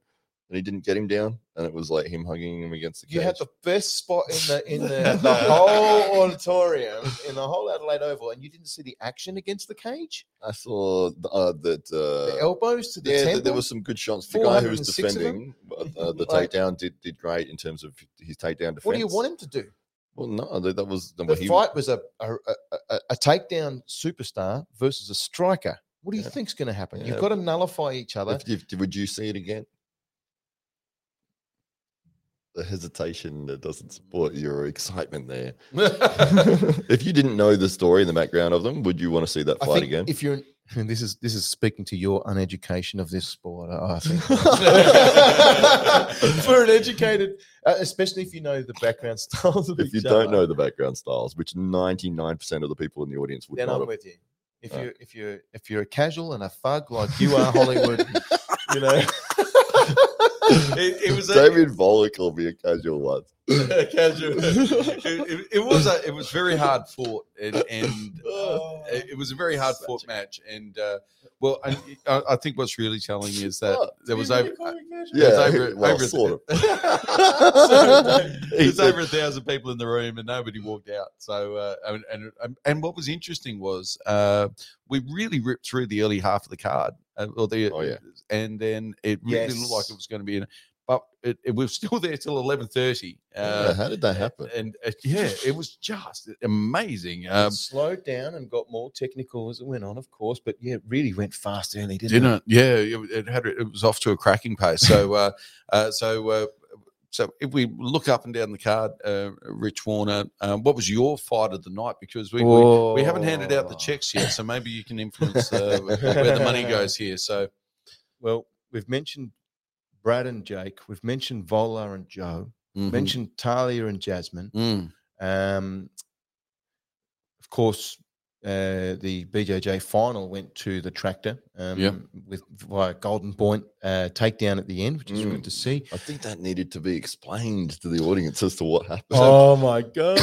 and he didn't get him down, and it was like him hugging him against the cage. you had the best spot in the in the, the whole auditorium in the whole Adelaide Oval, and you didn't see the action against the cage. I saw th- uh, that. The Uh, elbows to the yeah, th- temple. there was some good shots. The guy who was 406 of them? defending uh, uh, the Like- takedown did did great in terms of his takedown defense. what do you want him to do? Well, no, that, that was The well, he- fight was a a, a, a a takedown superstar versus a striker. What do you Yeah. think's going to happen? Yeah. You've got to nullify each other. If, if, would you see it again? The hesitation that doesn't support your excitement there. if you didn't know the story in the background of them, would you want to see that I fight think again? if you're and this is this is speaking to your uneducation of this sport. I think for an educated, uh, especially if you know the background styles of if you don't other, know the background styles, which 99% of the people in the audience would then not I'm have. with you. If Right. you if you're if you're a casual and a thug like you are, Hollywood, you know, it, it was a, David Volek will be a casual one. casual. It, it- it was a, it was very hard fought, and, and Oh, it it was a very hard fought match. And uh, well, and I, I think what's really telling is that What? there was over. Yeah, it's over, well, over sort of. There's over a thousand people in the room, and nobody walked out. So, uh, and, and and what was interesting was uh, we really ripped through the early half of the card, uh, or the Oh, yeah. and then it really looked like it was going to be in. But it, it was still there till eleven thirty. Uh, how did that happen? and uh, yeah, it was just amazing. Um, slowed down and got more technical as it went on, of course, but yeah, it really went fast early, didn't, didn't it? Yeah, it, it had it was off to a cracking pace. So, uh, uh, so, uh, so if we look up and down the card, uh, Rich Warner, um, what was your fight of the night? Because we, we, we haven't handed out the checks yet, so maybe you can influence uh, where the money goes here. So, Well, we've mentioned Brad and Jake. We've mentioned Vola and Joe. mhm. Mentioned Talia and Jasmine. Mm. Um, of course, uh, the BJJ final went to the tractor um, Yep. with via Golden Point uh, takedown at the end, which is Mm. good to see. I think that needed to be explained to the audience as to what happened. Oh my god!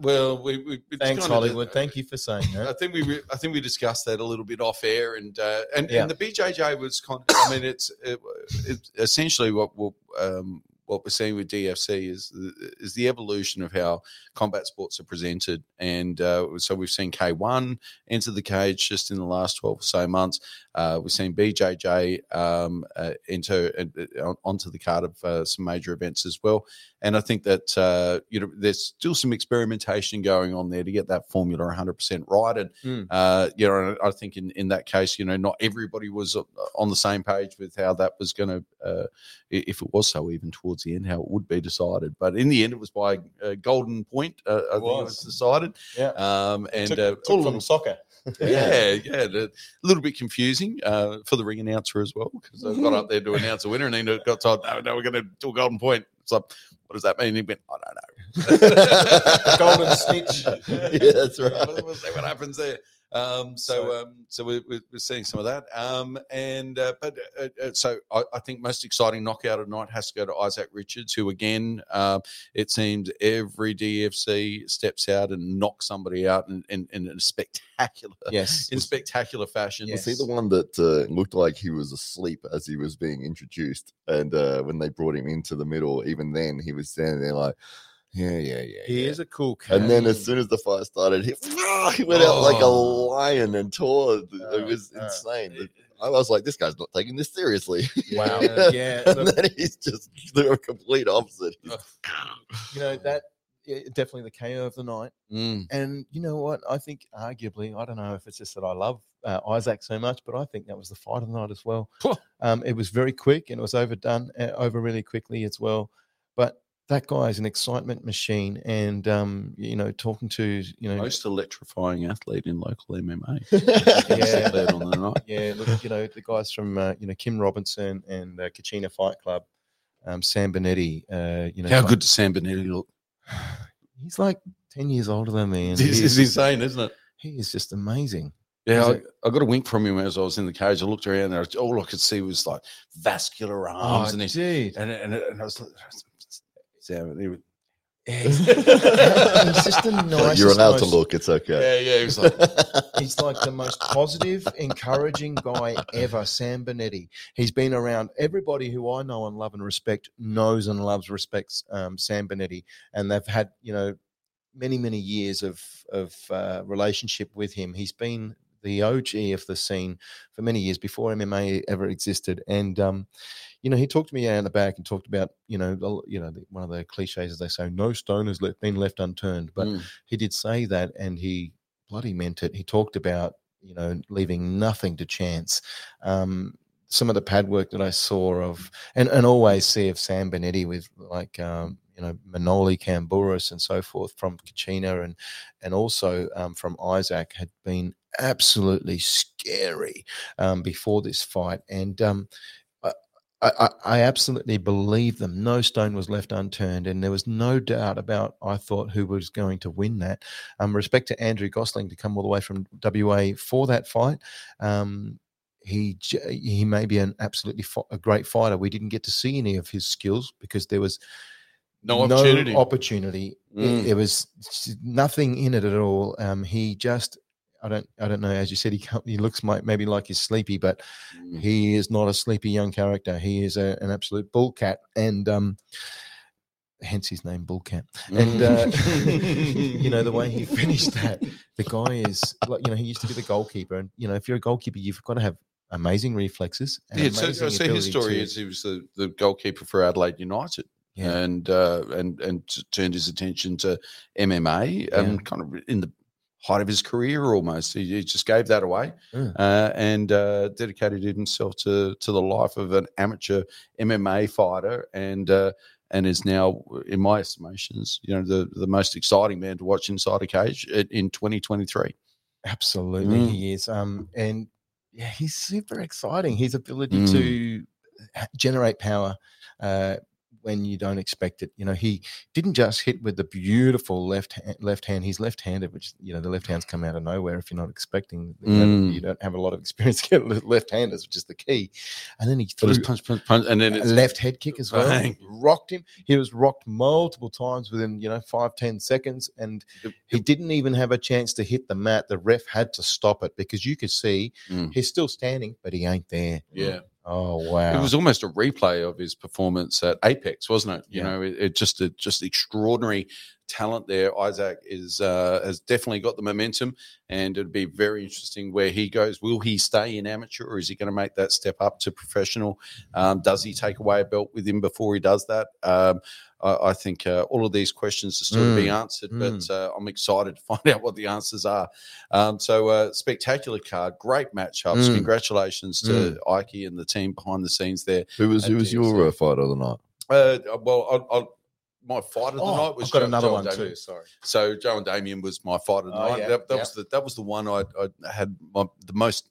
Well, we, we it's Thanks, kinda- Hollywood. Thank you for saying that. I that. think we re- I think we discussed that a little bit off air, and uh, and, Yeah. and the BJJ was kind. Of, I mean, it's it, it's essentially what we'll, um, what we're seeing with DFC is is the evolution of how combat sports are presented, and uh, so we've seen K1 enter the cage just in the last twelve or so months. Uh, we've seen BJJ um, uh, enter uh, onto the card of uh, some major events as well, and I think that uh, you know there's still some experimentation going on there to get that formula 100% right, and Mm. uh, you know, I think in, in that case, you know, not everybody was on the same page with how that was going to, uh, if it was so, even towards the end, how it would be decided. But in the end, it was by uh, golden point. Uh, I think it was was. decided. Yeah. Um, and took, uh, took all a from soccer. yeah, yeah, a little bit confusing uh, for the ring announcer as well because I got up there to announce a winner and then got told, no, no, we're going to do a golden point. Like, what does that mean? He went, I don't know. Golden snitch. yeah, that's right. we'll see what happens there. Um, so, um, so we're, we're we're seeing some of that. Um, and uh, but uh, uh, so I, I think most exciting knockout of night has to go to Isaac Richards, who again, uh, it seems every DFC steps out and knocks somebody out in, in, in a spectacular, Yes. in spectacular fashion. Yes. Was he the one that uh, looked like he was asleep as he was being introduced? And uh, when they brought him into the middle, even then he was standing there like, yeah, yeah, yeah. He yeah. is a cool cat. And then as soon as the fight started, he, he went out like a Oh. lion and tore. It Oh, was oh. insane. I was like, this guy's not taking this seriously. Wow. Yeah. yeah. and look, then he's just the complete opposite. You know, that yeah, definitely the KO of the night. Mm. And you know what? I think arguably, I don't know if it's just that I love uh, Isaac so much, but I think that was the fight of the night as well. Um, it was very quick and it was overdone uh, over really quickly as well. But that guy is an excitement machine, and um, you know, talking to you know, Most electrifying athlete in local MMA. Yeah. On the night. yeah, look, you know, the guys from uh, you know Kim Robinson and uh, Kachina Fight Club, um, Sam Benetti. Uh, you know, How like- good does Sam Benetti look? He's like ten years older than me, This he's is insane, isn't it? he is just amazing. Yeah, I, I got a wink from him as I was in the cage. I looked around there. All I could see was like vascular arms, Oh, and he's and, and, and I was like, Sam, he was- he's just the nicest. You're allowed to look. It's okay. yeah, yeah. He was like, He's like the most positive, encouraging guy ever, Sam Benetti. He's been around everybody who I know and love and respect knows and loves, respects um, Sam Benetti, and they've had you know many many years of of uh, relationship with him. He's been the OG of the scene for many years before MMA ever existed, and um, you know he talked to me out in the back and talked about you know the, you know the, one of the cliches as they say, no stone has le- been left unturned, but "Mm, he did say that and he bloody meant it. He talked about, you know, leaving nothing to chance. Um, some of the pad work that I saw of, and, and always see of Sam Benetti with like, um, you know, Manoli Camburis and so forth from Kachina and, and also um, from Isaac had been absolutely scary um, before this fight. And, um, I, I, absolutely believe them. No stone was left unturned, and there was no doubt about I thought who was going to win that. Um, respect to Andrew Gosling to come all the way from WA for that fight. Um, he he may be an absolutely fi- a great fighter. We didn't get to see any of his skills because there was No opportunity. opportunity. Mm. It, was nothing in it at all. Um, he just. I don't. I don't know. As you said, he can't, he looks might, maybe like he's sleepy, but Mm. he is not a sleepy young character. He is a, an absolute bull cat, and um, hence his name, Bull Cat. And uh, you know the way he finished that, the guy is like you know he used to be the goalkeeper, and you know if you're a goalkeeper, you've got to have amazing reflexes. And Yeah, so, amazing so his story to- is he was the, the goalkeeper for Adelaide United. Yeah. and uh, and and turned his attention to MMA and kind of in the height of his career almost. He, he just gave that away Mm. uh, and uh, dedicated himself to to the life of an amateur MMA fighter and. Uh, and is now, in my estimations, you know, the, the most exciting man to watch inside a cage in, in 2023. Absolutely, Mm. he is. Um, and yeah, he's super exciting. His ability Mm. to generate power uh, when you don't expect it. You know, he didn't just hit with the beautiful left hand, left hand. He's left-handed, which you know the left hands come out of nowhere if you're not expecting. You, know, Mm. you don't have a lot of experience getting left-handers, which is the key. And then he threw punch, punch, punch, and then a left head kick as well. Bang. Rocked him. He was rocked multiple times within, you know, five, ten seconds. And he didn't even have a chance to hit the mat. The ref had to stop it because you could see Mm. he's still standing, but he ain't there. yeah. Oh wow. It was almost a replay of his performance at Apex, wasn't it? You Yeah. know, it, it just a just extraordinary talent there. Isaac is uh, has definitely got the momentum, and it'd be very interesting where he goes. Will he stay in amateur, or is he going to make that step up to professional? Um, does he take away a belt with him before he does that? Um, I, I think uh, all of these questions are still to be Mm, answered, but uh, I'm excited to find out what the answers are. Um, so, uh, spectacular card, great matchups. Mm. Congratulations to Ike and the team behind the scenes there. Who was who was your uh, fighter of the night? Uh, well, I, I, my fight of the Oh, night was I've got another one Damien. too. Sorry. So Joe and Damien was my fight of the Oh, night. yeah, that that yeah. was the that was the one I, I had my, the most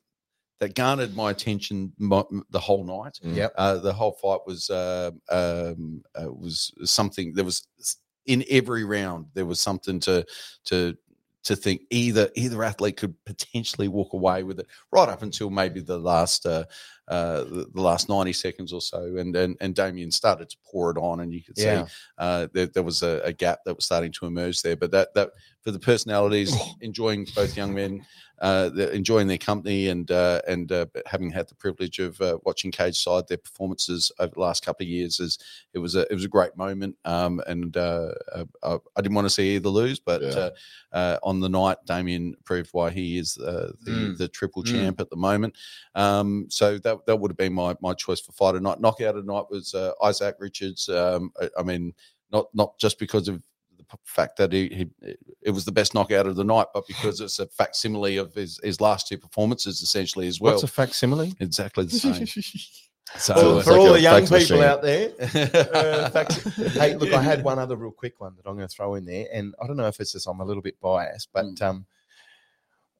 that garnered my attention my, the whole night. Mm. Yep. Uh, the whole fight was uh, um, uh, was something. There was in every round there was something to to to think either either athlete could potentially walk away with it right up until maybe the last uh, uh, the, last ninety seconds or so, and and and Damien started to pour it on, and you could Yeah. see uh, there, there was a, a gap that was starting to emerge there. But that that for the personalities, enjoying both young men, uh, enjoying their company, and uh, and uh, having had the privilege of uh, watching Cage Side their performances over the last couple of years, is it was a it was a great moment. Um, and uh, uh, I, I didn't want to see either lose, but Yeah. uh, uh, on the night, Damien proved why he is uh, the Mm. the triple Mm. champ at the moment. Um, so that that would have been my my choice for fighter night. Knockout of the night was uh, Isaac Richards. Um, I, I mean, not not just because of fact that he, he it was the best knockout of the night, but because it's a facsimile of his, his last two performances essentially as well. What's a facsimile? exactly the same. so Well, uh, for like all the young people machine. out there, uh, fact- hey, look, I had one other real quick one that I'm going to throw in there, and I don't know if it's just I'm a little bit biased, but Mm. um,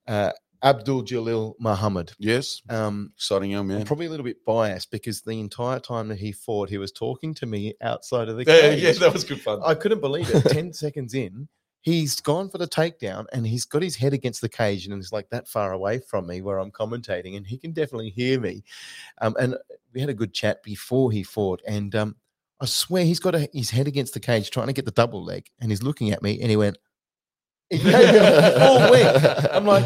uh, Abdul Jalil Muhammad. yes, Um, exciting young I'm man. probably a little bit biased because the entire time that he fought, he was talking to me outside of the Yeah, cage. yeah, that was good fun. I couldn't believe it. Ten seconds in, he's gone for the takedown and he's got his head against the cage and it's like that far away from me where I'm commentating and he can definitely hear me. Um, and we had a good chat before he fought and um, I swear he's got a, his head against the cage trying to get the double leg and he's looking at me and he went, he gave me a full wink. I'm like,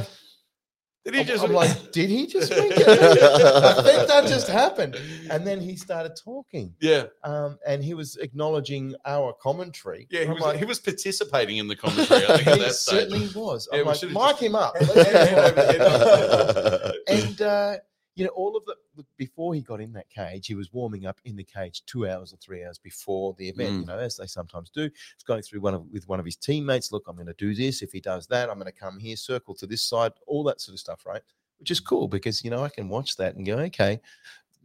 Did I'm, I'm like, did he just wink at me? I think that just happened. And then he started talking yeah, um, and he was acknowledging our commentary. yeah, he I'm was, like, he was participating in the commentary. I think he certainly was. Yeah, I'm we like, mic just- him up. Let's get him over the head. and uh, you know, all of the look, before he got in that cage, he was warming up in the cage two hours or three hours before the event. Mm. You know, as they sometimes do. He's going through one of with one of his teammates. Look, I'm going to do this. If he does that, I'm going to come here, circle to this side, all that sort of stuff, right? Which is cool because you know I can watch that and go, okay,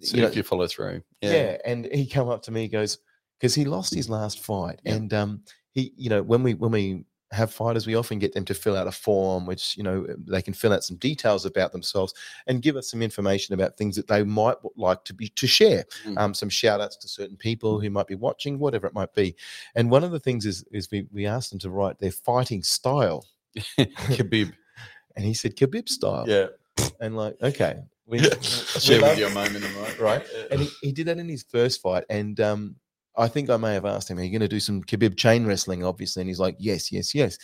So you know, if you follow through, yeah. and he come up to me he goes because he lost his last fight Yeah. and um he you know when we when we have fighters we often get them to fill out a form which you know they can fill out some details about themselves and give us some information about things that they might like to be to share Mm. um, some shout outs to certain people who might be watching whatever it might be and one of the things is is we, we asked them to write their fighting style Khabib. and he said khabib style Yeah, and like okay we, share with you a moment, right? Right. and he, he did that in his first fight. And um, I think I may have asked him, Are you going to do some Khabib chain wrestling? Obviously. And he's like, Yes, yes, yes.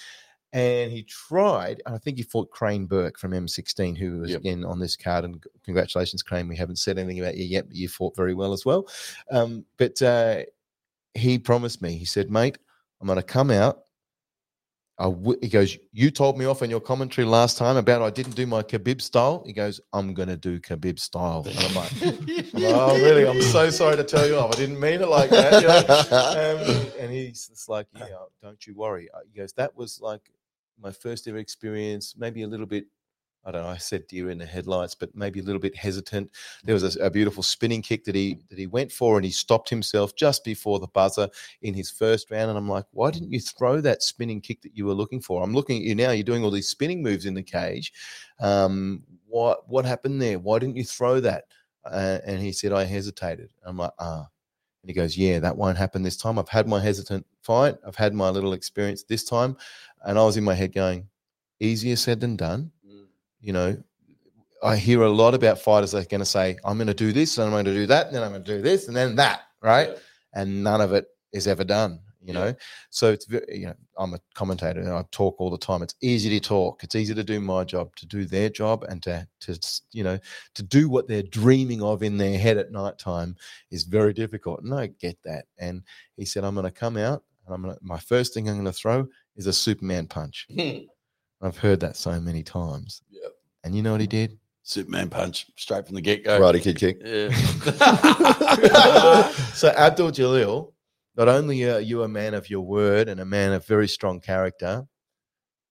And he tried, and I think he fought Crane Burke from M16, who was Yep. again on this card. And congratulations, Crane. We haven't said anything about you yet, but you fought very well as well. Um, but uh, he promised me, he said, Mate, I'm going to come out. I w-, he goes, You told me off in your commentary last time about I didn't do my Khabib style. He goes, I'm going to do Khabib style. And I'm like, oh, really? I'm so sorry to tell you off. I didn't mean it like that. You know? um, and he's just like, yeah, don't you worry. Uh, He goes, that was like my first ever experience, maybe a little bit, I don't know, I said deer in the headlights, but maybe a little bit hesitant. There was a, a beautiful spinning kick that he that he went for and he stopped himself just before the buzzer in his first round. And I'm like, why didn't you throw that spinning kick that you were looking for? I'm looking at you now, you're doing all these spinning moves in the cage. Um, what what happened there? Why didn't you throw that? Uh, and he said, I hesitated. I'm like, ah. And he goes, Yeah, that won't happen this time. I've had my hesitant fight. I've had my little experience this time. And I was in my head going, Easier said than done. You know, I hear a lot about fighters that are going to say, I'm going to do this and I'm going to do that. And then I'm going to do this and then that. Right. Yeah. And none of it is ever done. You Yeah. know, so it's very, you know, I'm a commentator and I talk all the time. It's easy to talk. It's easy to do my job, to do their job, and to to you know to do what they're dreaming of in their head at night time is very difficult. And I get that. And he said, I'm going to come out and I'm going to, my first thing I'm going to throw is a Superman punch. I've heard that so many times. Yep. And you know what he did? Superman punch straight from the get go. Righty kid kick. Yeah. so Abdul Jalil, not only are you a man of your word and a man of very strong character,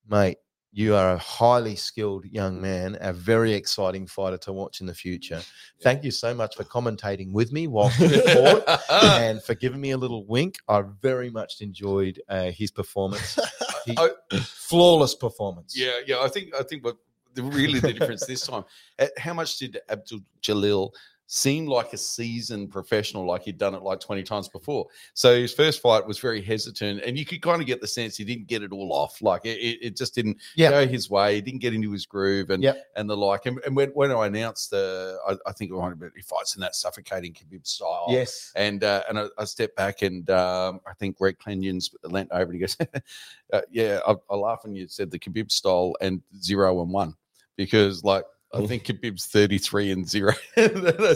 mate, you are a highly skilled young man, a very exciting fighter to watch in the future. Thank you so much for commentating with me while he fought and for giving me a little wink. I very much enjoyed uh, his performance. He- Oh. flawless performance. Yeah, yeah. I think I think what really the difference this time. uh, How much did Abdul Jalil seem like a seasoned professional, like he'd done it like twenty times before? So his first fight was very hesitant, and you could kind of get the sense he didn't get it all off. Like it, it, just didn't Yeah. go his way. He didn't get into his groove, and Yep. and the like. And, and when, when I announced the, I, I think it might have been he fights in that suffocating Khabib style. Yes. And uh, and I, I stepped back and um, I think Greg Clenyons leant over and he goes, uh, "Yeah, I, I laugh when you said the Khabib style and zero and one because like I think Khabib's thirty three and zero.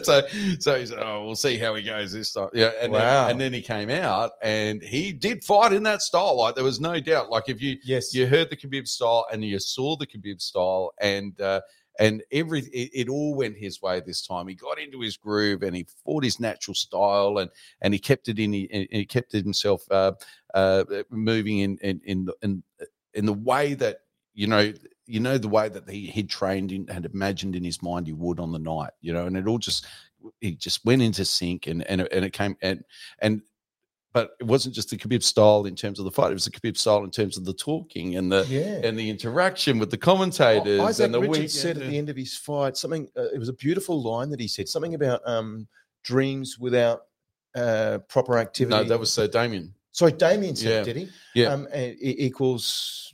so so he's oh we'll see how he goes this time. Yeah, and Wow. then, and then he came out and he did fight in that style. Like there was no doubt. Like if you Yes. you heard the Khabib style and you saw the Khabib style and uh, and every it, it all went his way this time. He got into his groove and he fought his natural style and and he kept it in he, he kept himself uh, uh, moving in in in the, in, in the way that you know you know the way that he he trained in had imagined in his mind he would on the night you know and it all just he just went into sync and and it, and it came and and but it wasn't just the Khabib style in terms of the fight. It was the Khabib style in terms of the talking and the yeah. and the interaction with the commentators Isaac and the Richards week. said at the end of his fight something. Uh, it was a beautiful line that he said. Something about um, dreams without uh, proper activity. no, that was uh, Damien. sorry. Damien said, Yeah. did he? Yeah. Um, and it equals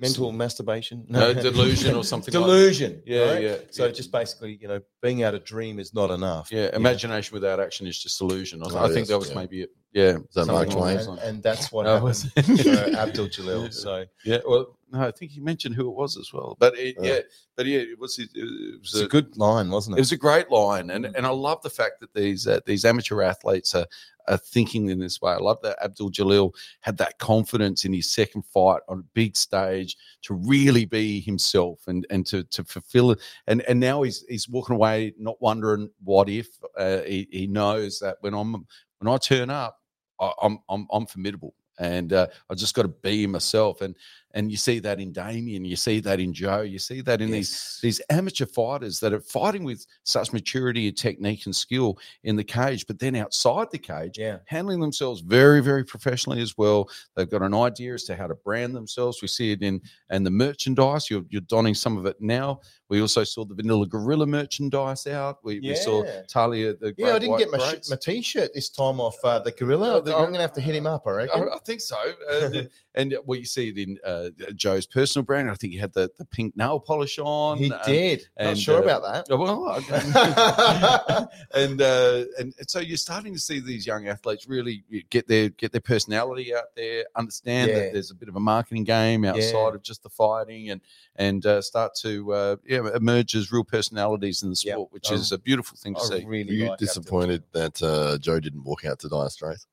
mental masturbation. No, delusion or something like that. Delusion. Yeah, right? yeah. So yeah. just basically, you know, being able to dream is not enough. yeah, imagination without action is just illusion. I, Oh, I think that was yeah. maybe it. Yeah, that Mark something Twain? And, and that's what happened was for? Uh, Abdul Jalil. So Yeah, well, no, I think he mentioned who it was as well. But it, Oh. yeah, but yeah, it was it was it's a good line, wasn't It it? was a great line, and Mm. and I love the fact that these uh, these amateur athletes are are thinking in this way. I love that Abdul Jalil had that confidence in his second fight on a big stage to really be himself and and to to fulfill it. And and now he's he's walking away not wondering what if. Uh, he he knows that when I'm when I turn up, I, I'm I'm I'm formidable, and uh, I just got to be myself. And and you see that in Damien, you see that in Joe, you see that in these Yes. these amateur fighters that are fighting with such maturity and technique and skill in the cage, but then outside the cage, Yeah. handling themselves very, very professionally as well. They've got an idea as to how to brand themselves. We see it in and the merchandise. You're, you're donning some of it now. We also saw the Vanilla Gorilla merchandise out. We, we saw Talia the Yeah, I didn't get my, sh- my t-shirt this time off uh, the Gorilla. Oh, the I'm going to have to hit him up, I reckon. I, I think so. And, and well, you see it in uh, Joe's personal brand. I think he had the, the pink nail polish on. he um, did. Not and, sure uh, about that. Oh, Well, I- and, uh, and and so you're starting to see these young athletes really get their get their personality out there, understand Yeah. that there's a bit of a marketing game outside Yeah. of just the fighting, and and uh, start to uh, yeah emerge as real personalities in the Yep. sport, which I- is a beautiful thing to I see. Were really you like disappointed that uh, Joe didn't walk out to Dire Straits?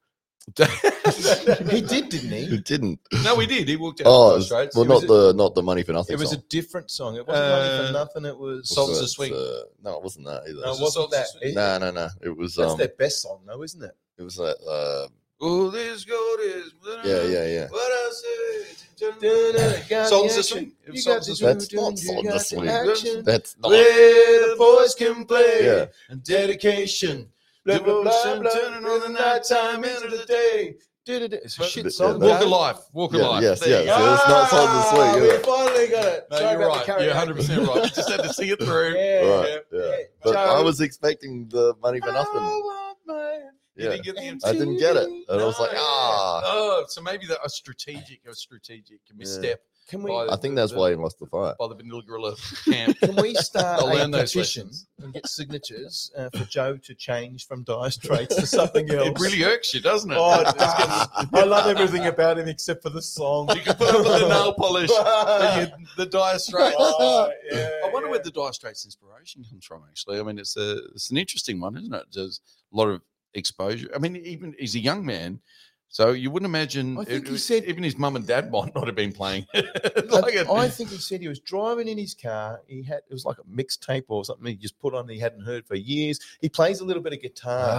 he did, didn't He he? didn't. no, we did. He walked out. Oh, it the was- Straits. well, It not was a- the not the money for nothing. It was a different song. It wasn't money Uh, for nothing. It was Was Songs it, of Swing. uh, no, it wasn't that either. No, it it wasn't that. Swing? It- no, no, no. It was That's um, their best song, though, isn't it? it was that. Uh, Oh, this gold is. yeah, yeah, yeah. What I say. Sultans of Swing. It was You got Songs of do, That's do, not do, Songs you of Swing. That's not. Where the boys can play. Yeah. And dedication. Blah, blah, blah, blah, turning on the nighttime into the day. It's a shit song. that- Walk of life. Walk of Yeah, life. yes, There yes, yes. it's not of Swing, Ah, We finally got it. No, Sorry you're right. You're 100 percent right. You just had to see it through. Yeah. Right, yeah. But Joe- I was expecting the money for nothing. You Yeah. didn't I didn't get it, and I was like, ah. Oh, so maybe that a strategic, a strategic misstep Can we? By- I think that's why he lost the fight. by the Vanilla Gorilla camp. Can we start I'll a petition and get signatures uh, for Joe to change from Dire Straits to something else? It really irks you, doesn't it? Oh, it does. I love everything about him except for the song. You can put up with the nail polish, and you- the Dire Straits. Oh, yeah, I wonder yeah. where the Dire Straits inspiration comes from. Actually, I mean, it's a it's an interesting one, isn't it? There's a lot of exposure. I mean, even he's a young man, so you wouldn't imagine. I think it- he said- even his mum and dad might not have been playing. I, like it. I think he said he was driving in his car. He had it was like a mixtape or something. He just put on. He hadn't heard for years. He plays a little bit of guitar.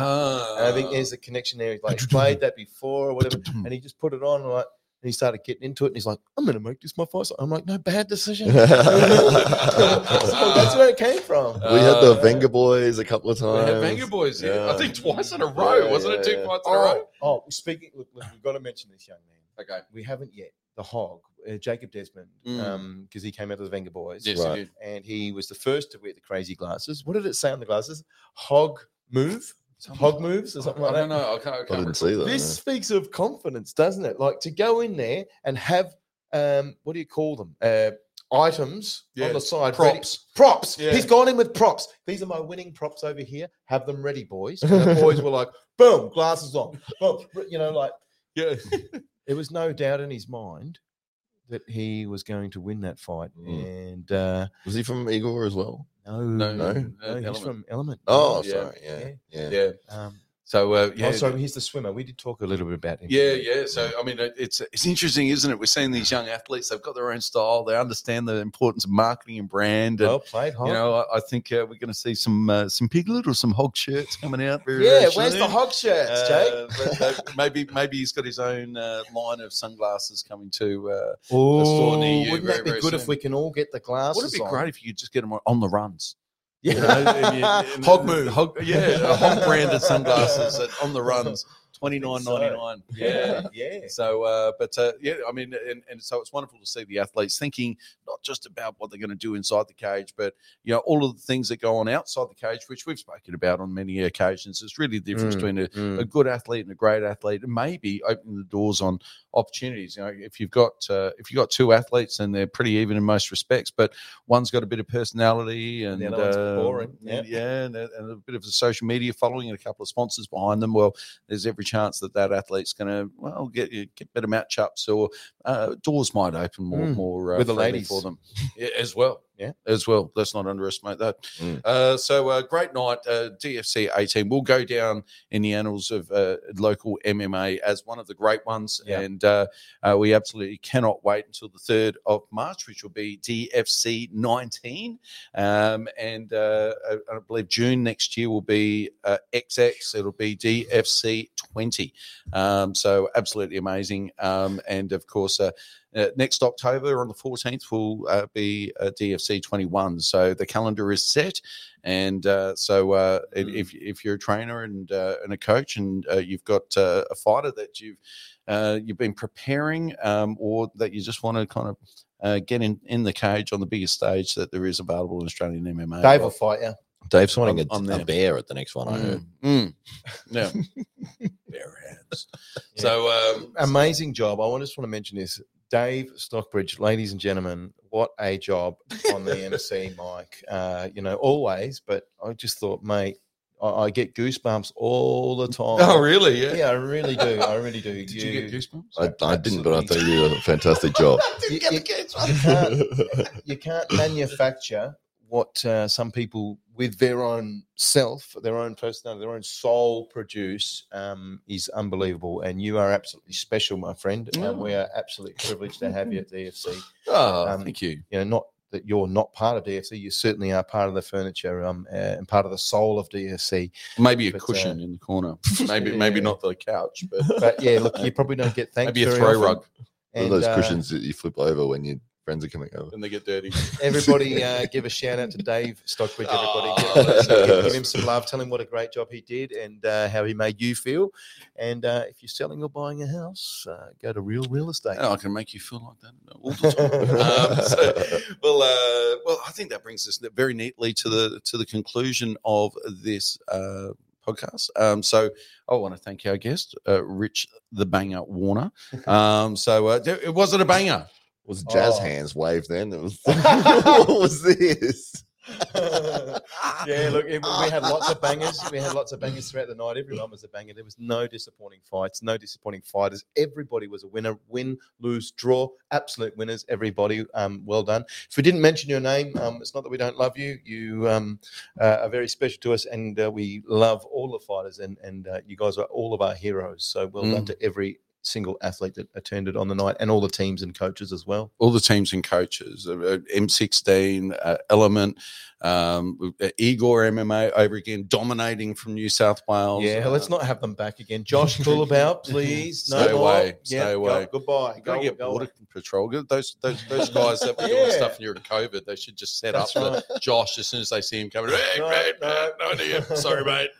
And I think there's a connection there. He's like he played that before or whatever, and he just put it on. Like, and he started getting into it. And he's like, "I'm going to make this my fight." song." I'm like, "No, bad decision." so that's where it came from. We had the Uh, Vengaboys a couple of times. We times. had Vengaboys, yeah. Yeah. I think twice in a row, Yeah, wasn't it? yeah, Two yeah. fights in a row. Oh, oh, speaking. Look, look, we've got to mention this young man. Okay. We haven't yet. The Hog, uh, Jacob Desmond, Mm. um, because he came out of the Vengaboys. Yes, Right. he did. and he was the first to wear the crazy glasses. What did it say on the glasses? Hog move, hog moves, or something I like don't that. know. I can't. I I can't didn't recall. see that. This speaks of confidence, doesn't it? Like to go in there and have um, what do you call them? Uh, items Yeah, on the side, ready- Props. props. Yeah. He's gone in with props. These are my winning props over here. Have them ready, boys. And the boys were like, boom, glasses on. Boom. You know, like Yeah. there was no doubt in his mind that he was going to win that fight. Mm. And uh, Was he from Igor as well? No, No, No? no, he's Element. from Element. Oh, Yeah. sorry. Yeah. Yeah. Yeah. Um, So uh, yeah. Oh, sorry, he's the swimmer. We did talk a little bit about him. Yeah, yeah. So I mean, it's it's interesting, isn't it? We're seeing these young athletes; they've got their own style. They understand the importance of marketing and brand. And Well played, Hog. you know, I, I think uh, we're going to see some uh, some piglet or some hog shirts coming out. Very, yeah, very where's the hog shirts, Jake? Uh, but, uh, maybe maybe he's got his own uh, line of sunglasses coming to. Uh, Oh, store near you wouldn't very, that be good if we can all get the glasses? would it be on? great if you could just get them on the runs? Yeah, You know, and you- and hog move. hog, yeah, hog branded sunglasses on the runs, twenty nine ninety nine. Yeah. yeah. So, uh, but uh, yeah, I mean, and, and so it's wonderful to see the athletes thinking not just about what they're going to do inside the cage, but you know all of the things that go on outside the cage, which we've spoken about on many occasions. It's really the difference Mm, between a, mm. a good athlete and a great athlete, and maybe opening the doors on opportunities. You know, if you've got uh, if you've got two athletes and they're pretty even in most respects, but one's got a bit of personality and, the other one's uh, boring, yeah. yeah, and, a- and a bit of a social media following and a couple of sponsors behind them. Well, there's every chance that that athlete's going to well get get better matchups or uh, doors might open more Mm. more uh, With the ladies. for them as well. Yeah. as well. Let's not underestimate that. Mm. Uh, so uh, great night. Uh, DFC 18 will go down in the annals of uh, local MMA as one of the great ones, Yeah. and uh, uh, we absolutely cannot wait until the third of March, which will be DFC 19, um, and uh, I, I believe June next year will be uh, XX. It'll be DFC 20. Um, so absolutely amazing, um, and of course. Uh, next October on the 14th will uh, be uh, DFC 21. So the calendar is set. And uh, so uh, if- Mm. if, if you're a trainer and, uh, and a coach and uh, you've got uh, a fighter that you've uh, you've been preparing um, or that you just want to kind of uh, get in, in the cage on the biggest stage that there is available in Australian MMA. Dave will fight you. Dave's wanting I'm- a, I'm a bear at the next one. I heard. Mm, mm. Yeah. Bare hands. So um, amazing job. I just want to mention this. Dave Stockbridge, ladies and gentlemen, what a job on the MC mic. Uh, you know, always, but I just thought, mate, I, I get goosebumps all the time. Oh, really? Yeah. Yeah, I really do. I really do. Did you, get goosebumps? I, I didn't, but I thought you did a fantastic job. You- you- you can't, you can't manufacture what uh, some people with their own self, their own personality, their own soul produce um, is unbelievable. And you are absolutely special, my friend. And we are absolutely privileged to have you at DFC. Oh, Um, thank you. You know, not that you're not part of DFC, you certainly are part of the furniture um, uh, and part of the soul of DFC. Maybe a but, uh, cushion in the corner. Maybe maybe not the couch, but But yeah, look, you probably don't get thanked. maybe a throw often. rug One of And, those uh, cushions that you flip over when your friends are coming over. And they get dirty. Everybody, uh, give a shout out to Dave Stockbridge. Everybody, give, Oh. give- give him some love. Tell him what a great job he did and uh, how he made you feel. And uh, if you're selling or buying a house, uh, go to Real Real Estate. Oh, I can make you feel like that all the time. um, so, well, uh, well, I think that brings us very neatly to the to the conclusion of this uh, podcast. Um, so, I want to thank our guest, uh, Rich the Banger Warner. Um, so, uh, it wasn't a banger. Was jazz Oh. hands waved then? It was, what was this? yeah, look, it- we had lots of bangers. We had lots of bangers throughout the night. Everyone was a banger. There was no disappointing fights, no disappointing fighters. Everybody was a winner. Win, lose, draw. Absolute winners. Everybody. Um, well done. If we didn't mention your name, um, it's not that we don't love you. You um, uh, are very special to us, and uh, we love all the fighters. And and uh, you guys are all of our heroes. So well done Mm. to every single athlete that attended on the night, and all the teams and coaches as well. all the teams and coaches, uh, uh, M16, uh, Element, um, uh, Igor MMA over again, dominating from New South Wales. Yeah, Uh, let's not have them back again. Josh Coolabout, please. No Stay more. away, stay Yeah, go- goodbye. Go- get go border away. patrol. Those those those guys that were doing Yeah. stuff during COVID, they should just set That's up right. the Josh as soon as they see him coming. Hey, No, mate, no. no, no, yeah, sorry, mate.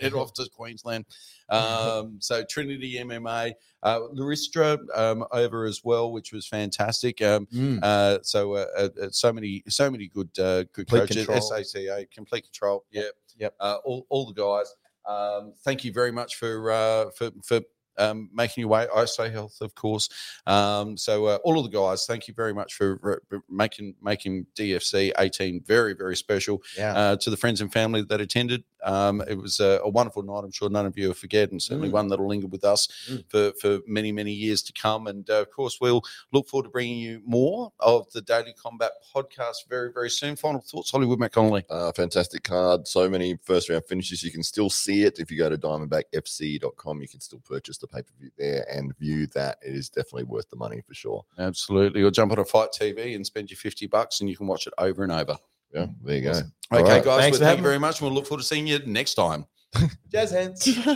Head off to Queensland. Um, so Trinity MMA, uh, Laristra um, over as well, which was fantastic. Um, Mm. uh, so uh, uh, uh, so many so many good uh, good Complete coaches. control. SACA, complete control. Yep, Yep. Uh, all all the guys. Um, thank you very much for uh, for for um, making your way. ISO Health, of course. Um, so uh, all of the guys, thank you very much for, for making making DFC 18 very very special. Yeah. Uh, to the friends and family that attended, um, it was a, a wonderful night. I'm sure none of you will forget, and certainly Mm. one that'll linger with us Mm. for for many many years to come. And uh, of course, we'll look forward to bringing you more of the Daily Combat podcast very very soon. Final thoughts, Hollywood Matt Connolly. Uh, fantastic card. So many first round finishes. You can still see it if you go to diamondbackfc.com. You can still purchase the pay per view there and view that. It is definitely worth the money for sure. Absolutely, or jump on a Fight TV and spend your fifty bucks, and you can watch it over and over. Yeah, there you go. Okay, All right. guys, well, thank you very much. We'll look forward to seeing you next time. Jazz hands.